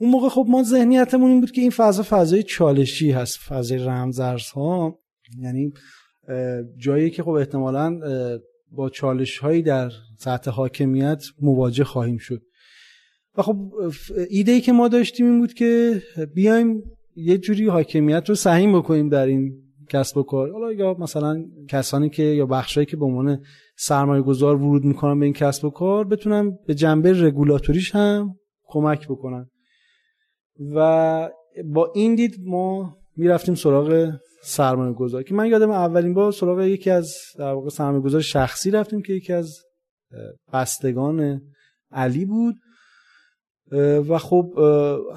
اون موقع خب ما ذهنیتمون این بود که این فضا فضای چالشی هست فضای رمزارزها. یعنی جایی که خب احتمالا با چالش هایی در سطح حاکمیت مواجه خواهیم شد. و خب ایده ای که ما داشتیم این بود که بیایم یه جوری حاکمیت رو سهیم بکنیم در این کسب و کار. حالا یا مثلا کسانی که یا بخشایی که به عنوان سرمایه گذار ورود می‌کنن به این کسب و کار بتونن به جنبه رگولاتوریش هم کمک بکنن. و با این دید ما می‌رفتیم سراغ سرمایه گذار که من یادم اولین بار سراغ یکی از در واقع سرمایه گذار شخصی رفتیم که یکی از بستگان علی بود. و خب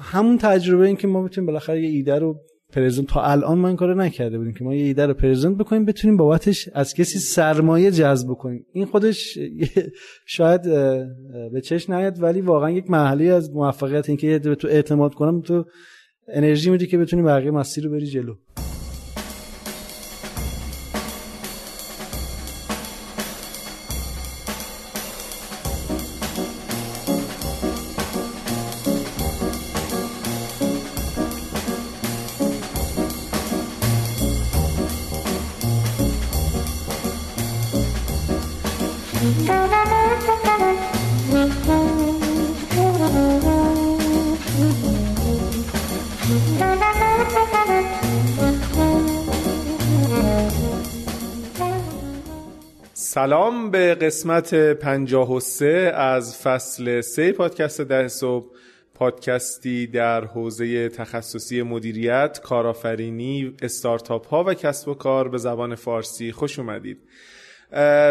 همون تجربه این که ما بتونیم بالاخره یه ایده رو پرزنت تا الان من کار نکرده بودیم که ما یه ایده رو پرزنت بکنیم بتونیم بابتش از کسی سرمایه جذب بکنیم. این خودش شاید به چشم نیاد ولی واقعا یک مرحله از موفقیت اینکه یه به تو اعتماد کنم تو انرژی میدی که بتونی بقیه مسیر رو بری جلو. سلام به قسمت 53 از فصل 3 پادکست ده صبح پادکستی در حوزه تخصصی مدیریت، کارآفرینی، استارتاپ ها و کسب و کار به زبان فارسی خوش اومدید.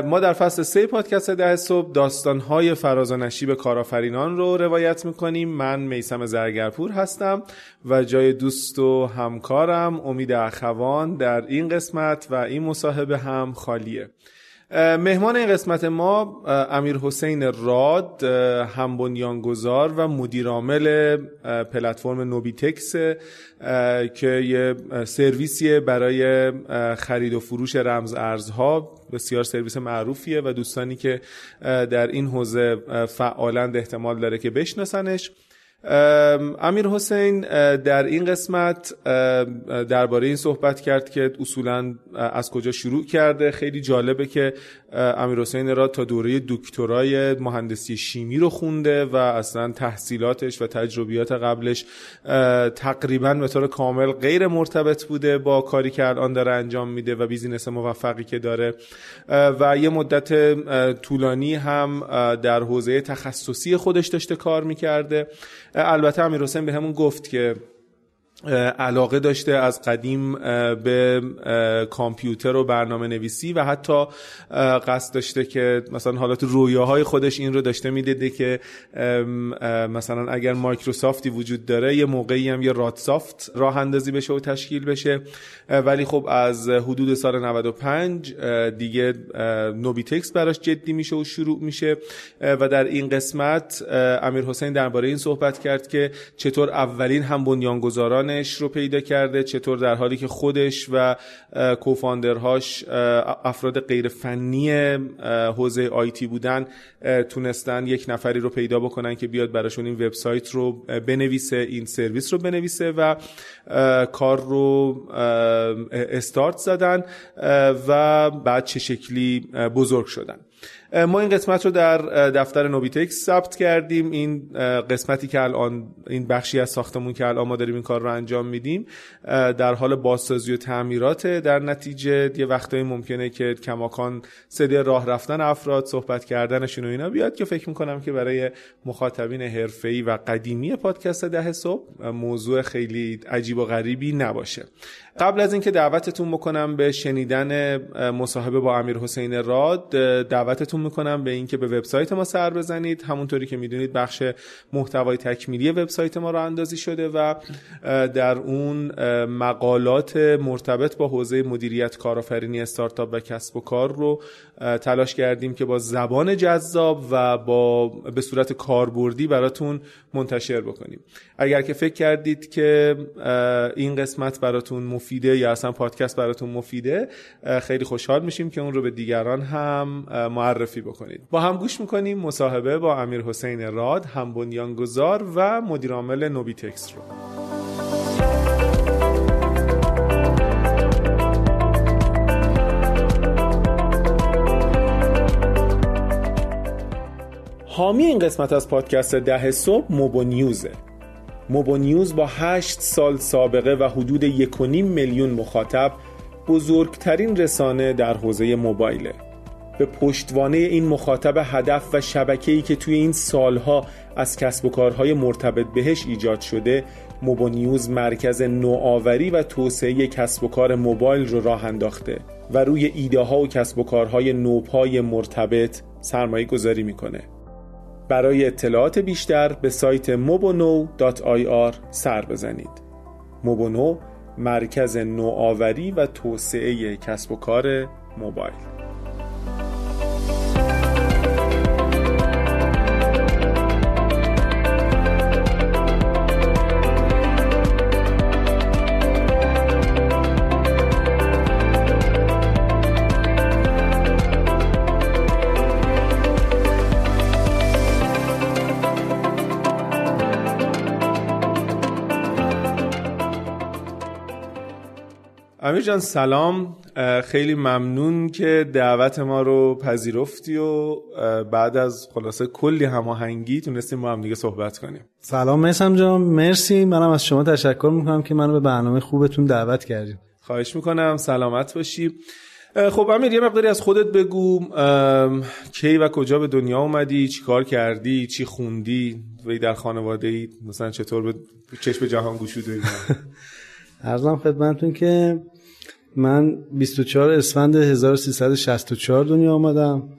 ما در فصل سه پادکست ده صبح داستانهای فراز و نشیب کارآفرینان رو روایت می‌کنیم من میسم زرگرپور هستم و جای دوست و همکارم امید اخوان در این قسمت و این مصاحبه هم خالیه مهمان این قسمت ما امیر حسین راد هم بنیانگذار و مدیرعامل پلتفرم نوبیتکس که یه سرویسیه برای خرید و فروش رمز ارزها. بسیار سرویس معروفیه و دوستانی که در این حوزه فعالند احتمال داره که بشناسنش. امیر حسین در این قسمت درباره این صحبت کرد که اصولا از کجا شروع کرده. خیلی جالبه که امیر حسین را تا دوره دکترای مهندسی شیمی رو خونده و اصلا تحصیلاتش و تجربیات قبلش تقریبا به طور کامل غیر مرتبط بوده با کاری که الان داره انجام میده و بیزینس موفقی که داره. و یه مدت طولانی هم در حوزه تخصصی خودش داشته کار می‌کرده. البته امیر حسین به همون گفت که علاقه داشته از قدیم به کامپیوتر و برنامه نویسی و حتی قصد داشته که مثلا حالات رویاهای خودش این رو داشته می‌دیده که مثلا اگر مایکروسافتی وجود داره یه موقعی هم یه رادسافت راه اندازی بشه و تشکیل بشه. ولی خب از حدود سال 95 دیگه نوبیتکس براش جدی میشه و شروع میشه. و در این قسمت امیر حسین درباره این صحبت کرد که چطور اولین هم بنیانگذاران رو پیدا کرده چطور در حالی که خودش و کوفاندرهاش افراد غیر فنی حوزه آیتی بودن تونستن یک نفری رو پیدا بکنن که بیاد براشون این وبسایت رو بنویسه این سرویس رو بنویسه و کار رو استارت زدن و بعد چه شکلی بزرگ شدن. ما این قسمت رو در دفتر نوبیتکس ثبت کردیم. این قسمتی که الان این بخشی از ساختمون که الان ما داریم این کار رو انجام میدیم در حال بازسازی و تعمیرات در نتیجه یه وقتایی ممکنه که کماکان صدای راه رفتن افراد صحبت کردنشون و اینا بیاد که فکر می‌کنم که برای مخاطبین حرفه‌ای و قدیمی پادکست ده صبح موضوع خیلی عجیب و غریبی نباشه. قبل از اینکه دعوتتون بکنم به شنیدن مصاحبه با امیر حسین راد دعوتتون می‌کنم به اینکه به وبسایت ما سر بزنید. همونطوری که می‌دونید بخش محتوای تکمیلی وبسایت ما رو اندازی شده و در اون مقالات مرتبط با حوزه مدیریت کارآفرینی استارتاپ و کسب و کار رو تلاش کردیم که با زبان جذاب و با به صورت کاربردی براتون منتشر بکنیم. اگر که فکر کردید که این قسمت براتون مفیده یا اصلا پادکست براتون مفیده خیلی خوشحال میشیم که اون رو به دیگران هم معرفی بکنید. با هم گوش می‌کنیم مصاحبه با امیر حسین راد هم بنیانگذار و مدیرعامل نوبیتکس رو. حامی این قسمت از پادکست ده صبح موبو نیوزه. موبو نیوز با هشت سال سابقه و حدود یک میلیون مخاطب بزرگترین رسانه در حوزه موبایله. به پشتوانه این مخاطب هدف و شبکه‌ای که توی این سالها از کسب و کارهای مرتبط بهش ایجاد شده موبو نیوز مرکز نوآوری و توسعه کسب و کار موبایل رو راه انداخته و روی ایده ها و کسب و کارهای نوپای مرتبط سرمایه گذاری می‌کنه. برای اطلاعات بیشتر به سایت mobono.ir سر بزنید. موبونو مرکز نوآوری و توسعه کسب و کار موبایل جان سلام. خیلی ممنون که دعوت ما رو پذیرفتی و بعد از خلاصه کلی هماهنگی تونستیم با هم دیگه صحبت کنیم. سلام میسم جان. مرسی. منم از شما تشکر می‌کنم که منو به برنامه خوبتون دعوت کردیم خواهش می‌کنم. سلامت باشی. خب امیر یه مقداری از خودت بگو. کی و کجا به دنیا اومدی؟ چی کار کردی؟ چی خوندی؟ و در خانواده ای مثلا چطور به چشم جهان گشوده ارزم خدمتتون که من 24 اسفند 1364 دنیا آمدم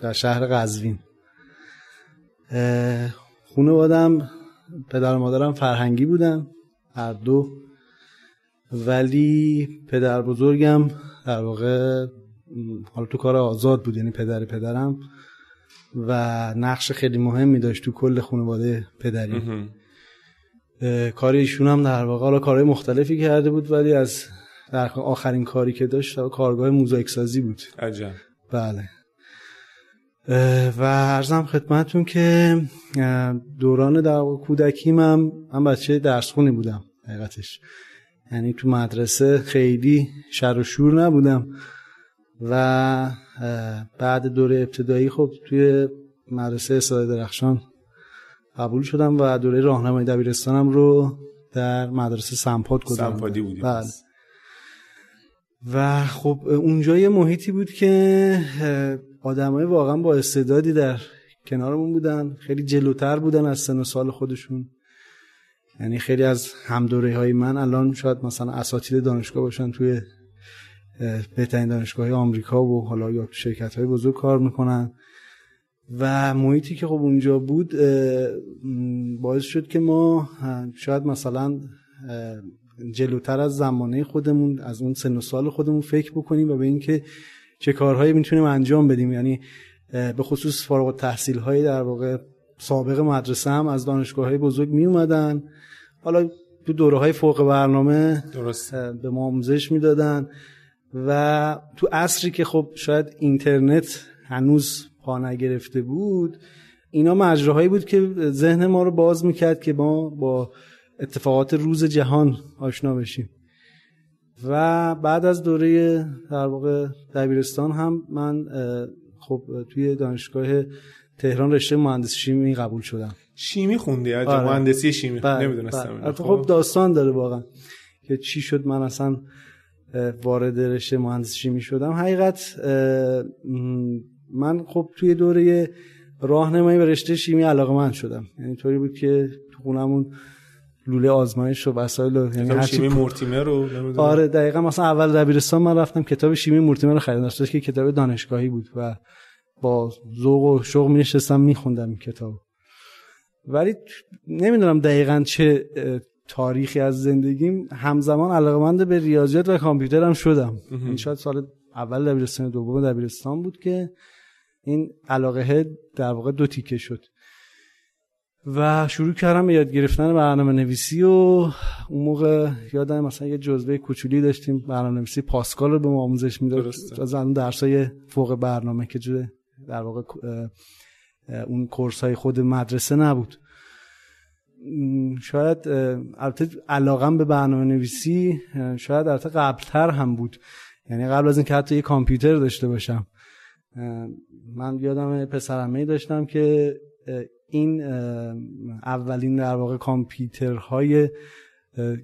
در شهر قزوین. خانوادم پدر و مادرم فرهنگی بودن هر دو. ولی پدر بزرگم در واقع حالا تو کار آزاد بود یعنی پدر پدرم و نقش خیلی مهمی داشت تو کل خانواده پدری. کار ایشون هم در واقع حالا کارهای مختلفی کرده بود ولی از در آخرین کاری که داشت کارگاه موزاییک سازی بود. عجب. بله. و ارزم خدمتون که دوران در کودکی من من بچه درس خونی بودم حقیقتش. یعنی تو مدرسه خیلی شر و شور نبودم. و بعد دوره ابتدایی خب توی مدرسه استاد درخشان قبول شدم و دوره راهنمایی دبیرستانم رو در مدرسه سمپاد گذروندم. سمپادی بودی بله. و خب اونجا یه محیطی بود که آدمای واقعا با استعدادی در کنارمون بودن. خیلی جلوتر بودن از سن و سال خودشون. یعنی خیلی از همدوره های من الان شاید مثلا اساتید دانشگاه باشن توی بهترین دانشگاه های آمریکا و حالا یا شرکت های بزرگ کار می‌کنن. و محیطی که خب اونجا بود باعث شد که ما شاید مثلا جلوتر از زمانه خودمون از اون سن و سال خودمون فکر بکنیم و به اینکه چه کارهایی می‌تونیم انجام بدیم یعنی به خصوص فارغ تحصیل های در واقع سابق مدرسه هم از دانشگاه های بزرگ می اومدن حالا تو دوره های فوق برنامه درست. به ما آموزش می‌دادن و تو عصری که خب شاید اینترنت هنوز پا نگرفته بود اینا مجراهایی بود که ذهن ما رو باز می‌کرد که ما با اتفاقات روز جهان آشنا بشیم. و بعد از دوره در واقع دبیرستان هم من خب توی دانشگاه تهران رشته مهندسی شیمی قبول شدم. شیمی خوندی؟ آره. مهندسی شیمی. بله. نمی‌دونستم بله. خب داستان داره واقعا که چی شد من اصلا وارد رشته مهندسی شیمی شدم. حقیقت من خب توی دوره راهنمایی به رشته شیمی علاقه من شدم. یعنی طوری بود که تو خونمون لوله آزمایش و وسایل یعنی شیمی مورتیمر رو آره دقیقا مثلا اول دبیرستان من رفتم کتاب شیمی مورتیمر رو خریدم که کتاب دانشگاهی بود و با ذوق و شوق می نشستم میخوندم این کتاب. ولی نمی‌دونم دقیقا چه تاریخی از زندگیم. همزمان علاقمند به ریاضیات و کامپیوترم شدم. این شاید سال اول دبیرستان دوم دبیرستان بود که این علاقه در واقع دو تیکه شد. و شروع کردم به یاد گرفتن برنامه نویسی و اون موقع یادم مثلا یه جزوه کوچولی داشتیم برنامه نویسی پاسکال رو به ما آموزش می‌داد. از اون درسای فوق برنامه که جوره در واقع اون کورس های خود مدرسه نبود. شاید البته علاقم به برنامه نویسی شاید البته قبلتر هم بود. یعنی قبل از اینکه حتی یه کامپیوتر داشته باشم. من یادم پسرمه داشتم که این اولین در واقع کامپیوترهای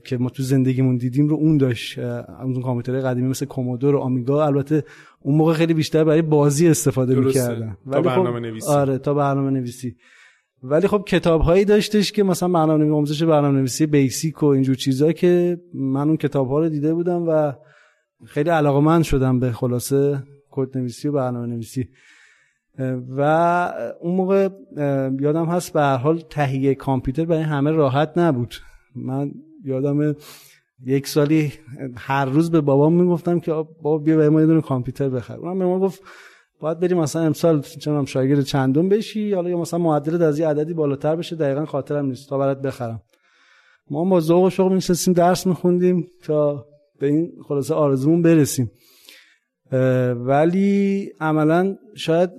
که ما تو زندگیمون دیدیم رو اون داشت اون کامپیوتر قدیمی مثل کومودور و آمیگا البته اون موقع خیلی بیشتر برای بازی استفاده می‌کردن. تا خب برنامه نویسی آره تا برنامه نویسی ولی خب کتاب هایی داشتش که مثلا برنامه نویسی آموزش برنامه نویسی بیسیک و اینجور چیزا که من اون کتاب ها رو دیده بودم و خیلی علاقه شدم به خلاصه کد نویسی و برنامه نویسی و اون موقع یادم هست به هر حال تهیه کامپیوتر برای همه راحت نبود. من یادم یک سالی هر روز به بابام می‌گفتم که بابا بیا برای ما یه دونه کامپیوتر بخر. اونم به ما گفت باید بریم مثلا امسال چنم شاگرد چندم بشی حالا یا مثلا معدلت از یه عددی بالاتر بشه دقیقا خاطرم نیست تا برات بخرم. ما با ذوق و شوق میشستیم درس میخوندیم تا به این خلاصه آرزومون برسیم. ولی عملا شاید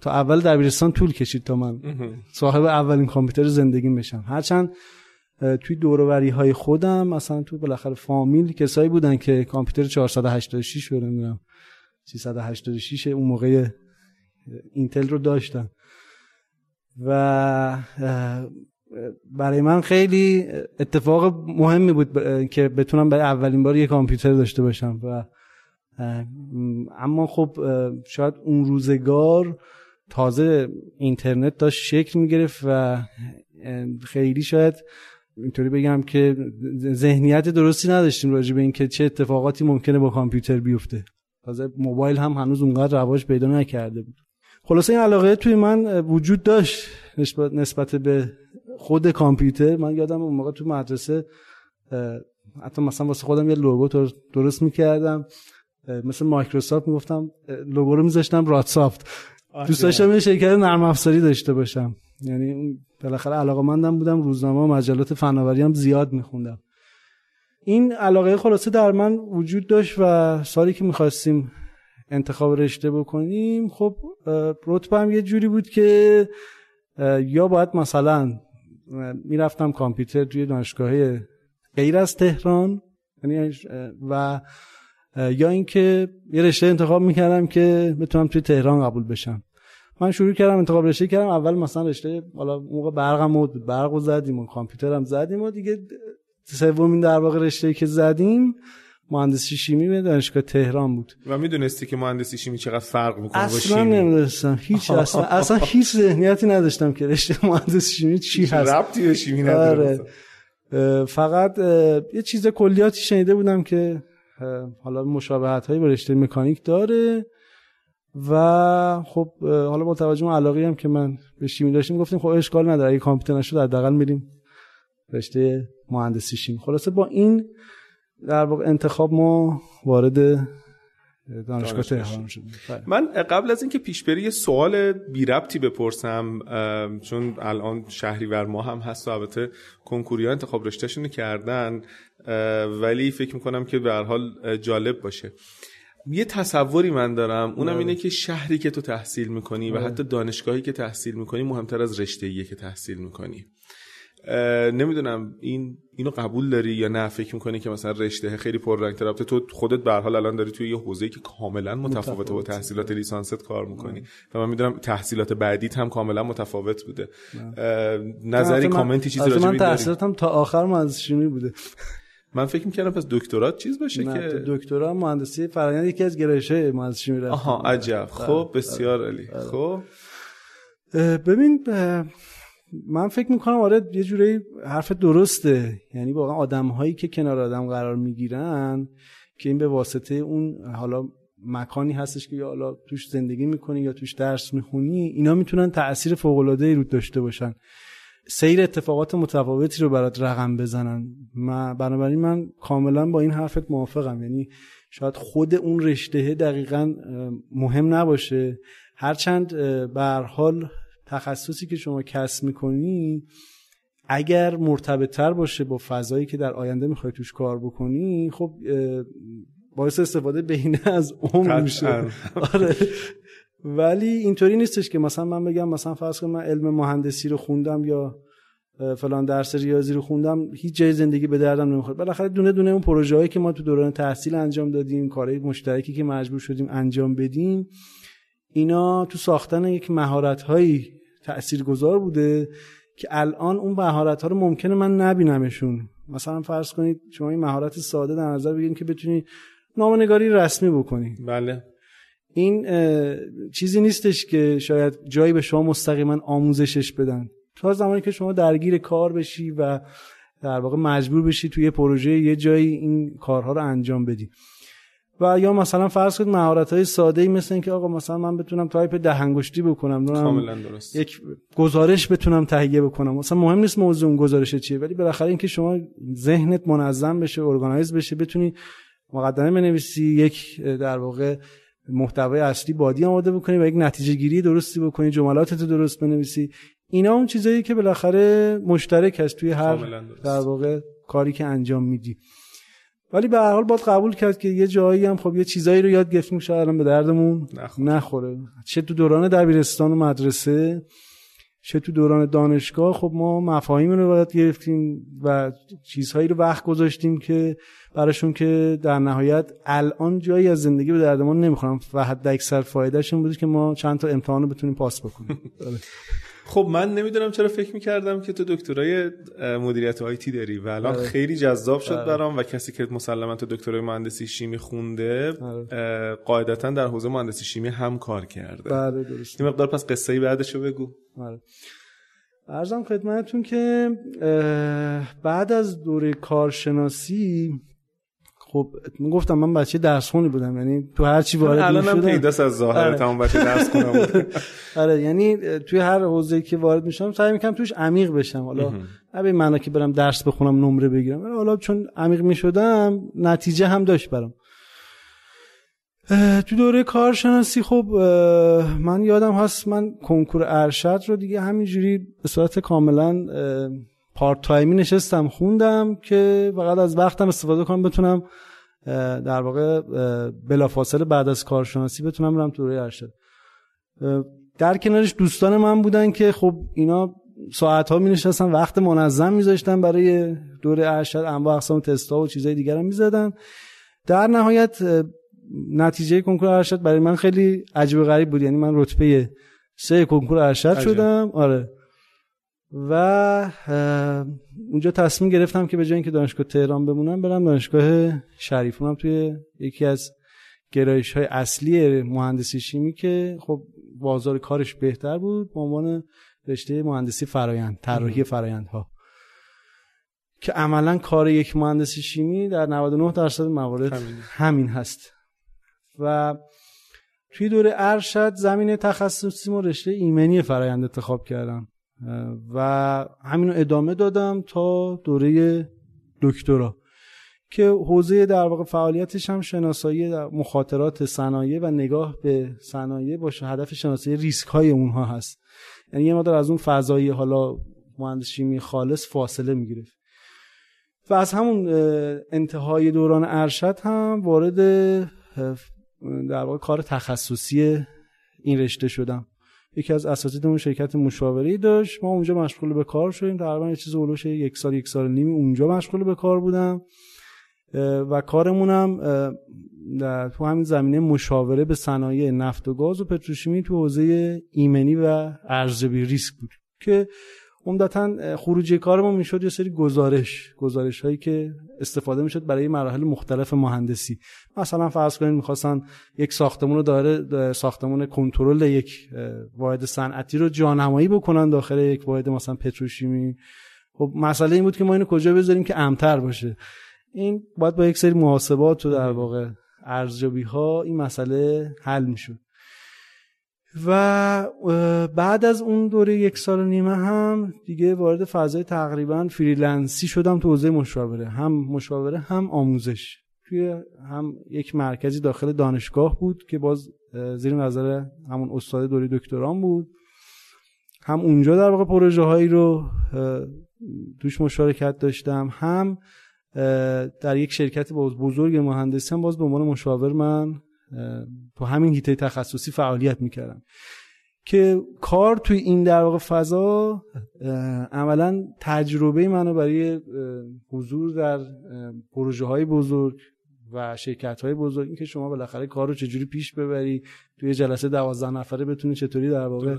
تا اول دبیرستان طول کشید تا من صاحب اولین کامپیوتر زندگیم بشم هرچند توی دوروری های خودم مثلا تو بالاخره فامیل کسایی بودن که کامپیوتر 486 رو نمی‌دونم 386 اون موقع اینتل رو داشتن. و برای من خیلی اتفاق مهمی بود که بتونم برای اولین بار یه کامپیوتر داشته باشم و اما خب شاید اون روزگار تازه اینترنت داشت شکل می‌گرفت و خیلی شاید اینطوری بگم که ذهنیت درستی نداشتیم راجع به اینکه چه اتفاقاتی ممکنه با کامپیوتر بیفته. تازه موبایل هم هنوز اونقدر رواج پیدا نکرده بود. خلاصه این علاقه توی من وجود داشت نسبت, به خود کامپیوتر. من یادم اون موقع تو مدرسه حتی مثلا واسه خودم یه لوگو درست می‌کردم. مثل مایکروسافت می‌گفتم لوگو رو میذاشتم راتسافت دوست داشتم یه شرکت نرم افزاری داشته باشم. یعنی بالاخره علاقه مندم بودم روزنامه و مجلات فناوری هم زیاد میخوندم. این علاقه خلاصه در من وجود داشت و سالی که می‌خواستیم انتخاب رشته بکنیم خب رتبه هم یه جوری بود که یا باید مثلا می‌رفتم کامپیوتر توی دانشگاه غیر از تهران یعنی، و یا اینکه یه رشته انتخاب می‌کردم که بتونم توی تهران قبول بشم. من شروع کردم انتخاب رشته کردم. اول مثلا رشته حالا موقع برقم بود برق زدیم و کامپیوترم زدیم و دیگه سومین در واقع رشته که زدیم مهندسی شیمی به دانشگاه تهران بود. و می‌دونستی که مهندسی شیمی چقدر فرق می‌کنه با اصلا نمی‌دونستم. هیچ اصلا اصلا هیچ ذهنیتی نداشتم که رشته مهندسی شیمی چی هست. ربطی به شیمی نداره آره. فقط یه چیز کلیاتی شنیده بودم که حالا مشابهت هایی با رشته مکانیک داره و خب حالا با توجه علاقه هم که من به شیمی داشتیم گفتیم خب اشکال نداره. اگه کامپیوتر نشد حداقل میریم رشته مهندسی شیمی. خلاصه با این در واقع انتخاب ما وارد دانشگاه تهران شدیم بله. من قبل از اینکه پیش بری یه سوال بی ربطی بپرسم چون الان شهریور ما هم هست و البته کنکوریا انتخاب رشتهشون کردن ولی فکر می‌کنم که به هر حال جالب باشه یه تصوری من دارم اونم بله. اینه که شهری که تو تحصیل می‌کنی و بله. حتی دانشگاهی که تحصیل می‌کنی مهمتر از رشته که تحصیل می‌کنی نمی‌دونم این اینو قبول داری یا نه؟ فکر می‌کنی که مثلا رشته خیلی رنگ رابطه تو خودت به حال الان داری توی یه حوزه‌ای که کاملا متفاوته با تحصیلات لیسانست کار می‌کنی. و من می‌دونم تحصیلات بعدیت هم کاملا متفاوت بوده. نظری کامنتی چیزی راجع من تحصیلاتم تا آخر مهندسی شیمی بوده. من فکر می‌کردم پس دکترات چیز باشه که دکترا مهندسی فرآیند یکی از گرایش‌های مهندسی شیمی آها عجب. خب آره. بسیار عالی. آره. خب. ببین من فکر می‌کنم آره یه جوری حرف درسته. یعنی واقعا آدم هایی که کنار آدم قرار می‌گیرن که این به واسطه اون حالا مکانی هستش که یا حالا توش زندگی می‌کنی یا توش درس می‌خونی اینا می‌تونن تاثیر فوق العاده ای رو داشته باشن. سیر اتفاقات متفاوتی رو برات رقم بزنن. من بنابراین من کاملا با این حرفت موافقم. یعنی شاید خود اون رشته دقیقا مهم نباشه. هرچند به حال تخصصی که شما کسب می‌کنی اگر مرتبط تر باشه با فضایی که در آینده می‌خوای توش کار بکنی خب باعث استفاده بهینه از عمر میشه. آره. ولی اینطوری نیستش که مثلا من بگم مثلا فرض کنم من علم مهندسی رو خوندم یا فلان درس ریاضی رو خوندم هیچ جای زندگی به دردم نمی‌خوره. بالاخره دونه دونه اون پروژه‌ای که ما تو دوران تحصیل انجام دادیم کارهای مشترکی که مجبور شدیم انجام بدیم اینا تو ساختن یک مهارت‌هایی تاثیرگذار بوده که الان اون مهارت ها رو ممکنه من نبینمشون. مثلا فرض کنید شما این مهارت ساده در نظر بگیرید که بتونی نامنگاری رسمی بکنی. بله. این چیزی نیستش که شاید جایی به شما مستقیما آموزشش بدن. تا زمانی که شما درگیر کار بشی و در واقع مجبور بشی توی پروژه یه جایی این کارها رو انجام بدی. و یا مثلا فرض کنید مهارت های ساده ای مثل اینکه آقا مثلا من بتونم تایپ ده انگشتی بکنم کاملا درست. یک گزارش بتونم تهیه بکنم. مثلا مهم نیست موضوع اون گزارش چیه ولی بالاخره اینکه شما ذهنت منظم بشه ارگانایز بشه بتونی مقدمه بنویسی یک در واقع محتوای اصلی بادی آماده بکنی و یک نتیجه گیری درستی بکنی جملاتت درست بنویسی. اینا اون چیزایی که بالاخره مشترک هست توی هر در واقع کاری که انجام میدی. ولی به هر حال باید قبول کرد که یه جایی هم خب یه چیزایی رو یاد گرفتیم شاید به دردمون نخوره. نخوره. چه تو دوران دبیرستان و مدرسه چه تو دوران دانشگاه خب ما مفاهیم رو باید گرفتیم و چیزهایی رو وقت گذاشتیم که براشون که در نهایت الان جایی از زندگی به دردمون نمی‌خورم و حد اکثر فایدهش این بود که ما چند تا امتحان رو بتونیم پاس بکنیم. خب من نمی‌دونم چرا فکر می‌کردم که تو دکترای مدیریت آیتی داری و الان آره. خیلی جذاب شد آره. برام و کسی که مسلما تو دکترای مهندسی شیمی خونده آره. قاعدتا در حوزه مهندسی شیمی هم کار کرده بله درست این مقدار پس قصه ای بعدشو بگو بله ارزم خدمتتون که بعد از دوره کارشناسی خب گفتم من بچه درس خونی بودم یعنی تو هر چی وارد الان هم پیداست از ظاهر آره. تمام بچه درس خونم بود. آره یعنی توی هر حوزه‌ای که وارد میشم سعی می‌کنم توش عمیق بشم. حالا نه معنا که برم درس بخونم نمره بگیرم. حالا چون عمیق می‌شدم نتیجه هم داشت برام. تو دوره کارشناسی خب من یادم هست من کنکور ارشد رو دیگه همینجوری به صورت کاملا پارت تایمی نشستم خوندم که فقط از وقتم استفاده کنم بتونم در واقع بلافاصله بعد از کارشناسی بتونم برم دوره ارشد. در کنارش دوستان من بودن که خب اینا ساعت ها می نشستن وقت منظم میذاشتن برای دوره ارشد انواع اقسام تستا و چیزای دیگر هم می‌زدن. در نهایت نتیجه کنکور ارشد برای من خیلی عجیب و غریب بود. یعنی من رتبه سه کنکور ارشد شدم. آره. و اونجا تصمیم گرفتم که به جای اینکه دانشگاه تهران بمونم برم دانشگاه شریف. اونم توی یکی از گرایش های اصلی مهندسی شیمی که خب بازار کارش بهتر بود به عنوان رشته مهندسی فرایند طراحی فرایندها. که عملا کار یک مهندسی شیمی در 99 درصد موارد همین. همین هست. و توی دوره ارشد زمین تخصصی و رشته ایمنی فرایند انتخاب کردم. و همینو ادامه دادم تا دوره دکترا که حوزه در واقع فعالیتش هم شناسایی مخاطرات صنایع و نگاه به صنایع باشه هدف شناسایی ریسک های اونها هست. یعنی یه مدار از اون فضایی حالا مهندس شیمی خالص فاصله می‌گرفت. و از همون انتهای دوران ارشد هم وارد در واقع کار تخصصی این رشته شدم. یکی از اساتیدمون شرکت مشاوره داشت. ما اونجا مشغول به کار شدیم. تقریبا یه چیز اولوش یک سال یک سال نیمی اونجا مشغول به کار بودم. و کارمونم تو همین زمینه مشاوره به صنایع نفت و گاز و پتروشیمی تو حوزه ایمنی و ارزیابی ریسک بود که عمدتا خروجی کارمون می‌شد یه سری گزارش گزارش هایی که استفاده می‌شد برای مراحل مختلف مهندسی. مثلا فرض کنید می‌خواستن یک ساختمون رو داره ساختمون کنترل یک واحد صنعتی رو جانمایی بکنن داخل یک واحد مثلا پتروشیمی. خب مسئله این بود که ما اینو کجا بذاریم که امتر باشه. این باید با یک سری محاسبات و در واقع ارزیابی ها این مسئله حل می‌شد. و بعد از اون دوره یک سال و نیمه هم دیگه وارد فضای تقریبا freelance ی شدم تو حوزه مشاوره. هم مشاوره هم آموزش. توی هم یک مرکزی داخل دانشگاه بود که باز زیر نظر همون استاد دوره دکترام بود. هم اونجا در واقع پروژه هایی رو توش مشارکت داشتم. هم در یک شرکت باز بزرگ مهندسی هم باز به عنوان مشاور من تو همین هیته تخصصی فعالیت می‌کردم. که کار توی این در واقع فضا عملا تجربه منو برای حضور در پروژه های بزرگ و شرکت های بزرگ این که شما بالاخره کار رو چجوری پیش ببری توی جلسه دوازده نفره بتونی چطوری در واقع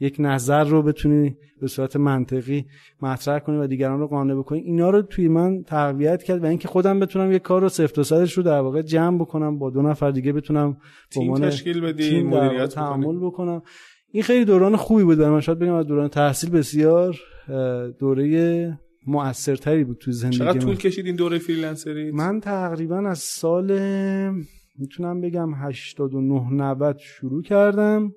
یک نظر رو بتونی به صورت منطقی مطرح کنی و دیگران رو قانع بکنی. اینا رو توی من تقویت کرد و اینکه خودم بتونم یک کار رو صفر تا رو در واقع جمع بکنم با دو نفر دیگه بتونم تیم تشکیل بدی مدیریت تعامل بکنم. این خیلی دوران خوبی بود برای من. شاید بگم از دوران تحصیل بسیار دوره مؤثرتری بود تو زندگی چقدر طول کشید این دوره freelancer ی؟ من تقریبا از سال می‌تونم بگم 89 90 شروع کردم.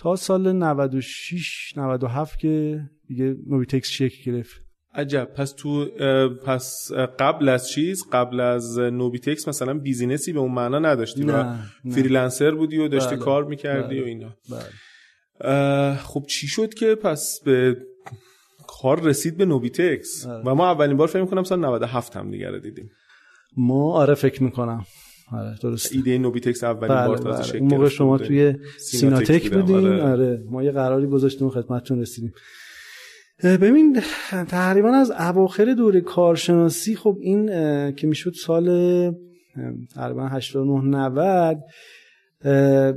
تا سال 96 97 که دیگه نوبیتکس شکل گرفت عجب پس تو پس قبل از چیز قبل از نوبیتکس مثلا business ی به اون معنا نداشتی نه، و نه. freelancer بودی و داشتی بله، کار می‌کردی بله. و اینا بله. خب چی شد که پس به کار رسید به نوبیتکس. و ما اولین بار فکر می‌کنم سال 97 هم دیگه رو دیدیم ما آره فکر می‌کنم آره درست ایده نوبیتکس اولین بله بار تازه بله. شکل اون موقع شما بوده. توی سیناتک بودین آره. آره. ما یه قراری گذاشتیم خدمتتون رسیدیم ببین تقریبا از اواخر دوره کارشناسی خب این که می‌شد سال تقریبا 89 90 اه،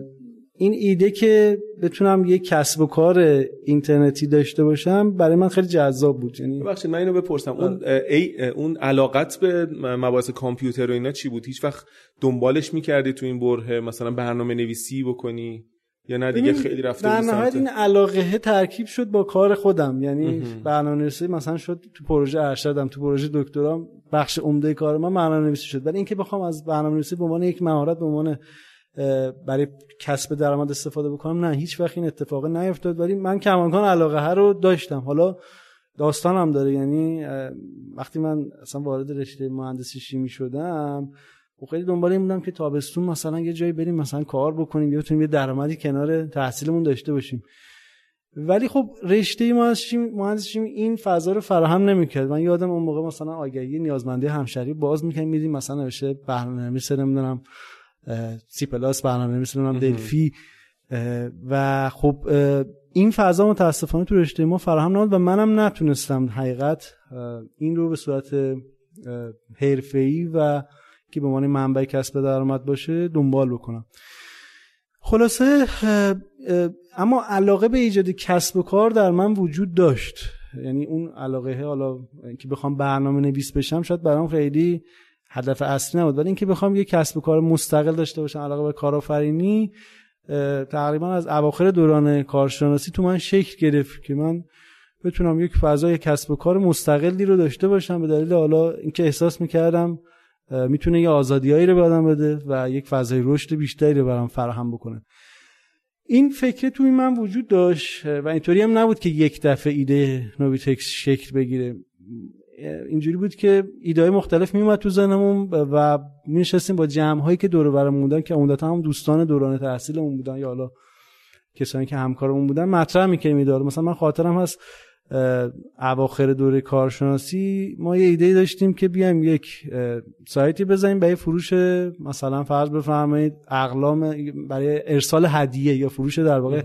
این ایده که بتونم یه کسب و کار اینترنتی داشته باشم برای من خیلی جذاب بود. یعنی ببخشید من اینو بپرسم. اون اه، ای اون علاقت به مباحث کامپیوتر و اینا چی بود؟ هیچ وقت دنبالش می‌کردی تو این بره مثلا برنامه نویسی بکنی یا نه؟ دیگه خیلی رفته در نهایت این علاقه ترکیب شد با کار خودم. یعنی. برنامه‌نویسی مثلا شد تو پروژه ارشدم تو پروژه دکترام بخش عمده کار من برنامه‌نویسی شد. ولی اینکه بخوام از برنامه‌نویسی به عنوان یک مهارت به عنوان برای کسب درآمد استفاده بکنم. نه هیچ وقت این اتفاق نیفتاد. ولی من کماکان علاقه ها رو داشتم. حالا داستانم داره. یعنی وقتی من اصلا وارد رشته مهندسی شیمی شدم و خیلی دنبال این بودم که تابستون مثلا یه جایی بریم مثلا کار بکنیم یا بتونیم یه درآمدی کنار تحصیلمون داشته باشیم. ولی خب رشته مهندسی شیمی این فضا رو فراهم نمی‌کرد. من یادم اون موقع مثلا آگهی نیازمندی همشری باز می‌کنیم میدیم مثلا نوشته برنامه‌نویس نمی‌دونم سی پلاس برنامه‌نویس نمی‌دونم دلفی. و خب این فضا متاسفانه تو رشته ما فراهم نبود و منم نتونستم حقیقت این رو به صورت حرفه‌ای و که به عنوان منبع کسب درآمد باشه دنبال بکنم. خلاصه اما علاقه به ایجاد کسب و کار در من وجود داشت. یعنی اون علاقه حالا که بخوام برنامه نویس بشم شاید برام خیلی هدف اصلی نبود. ولی اینکه بخوام یه کسب و کار مستقل داشته باشم علاقه به کارآفرینی تقریبا از اواخر دوران کارشناسی تو من شکل گرفت که من بتونم یک فضای کسب و کار مستقلی رو داشته باشم. به دلیل حالا اینکه احساس می‌کردم می‌تونه یه آزادیایی رو به آدم بده و یک فضای رشد بیشتری رو برام فراهم بکنه. این فکر توی من وجود داشت و اینطوری هم نبود که یک دفعه ایده نوبیتکس شکل بگیره. اینجوری بود که ایده مختلف میومد تو ذهنمون و میشستیم با جمع هایی که دور برمون بودن که عمدتا هم دوستان دوران تحصیلمون بودن یا حالا کسانی که همکارمون بودن مطرح می‌کنیم ایده. مثلا من خاطرم هست اواخر دوره کارشناسی ما یه ایده داشتیم که بیایم یک سایتی بزنیم برای فروش مثلا فرض بفرمایید اقلام برای ارسال هدیه یا فروش در واقع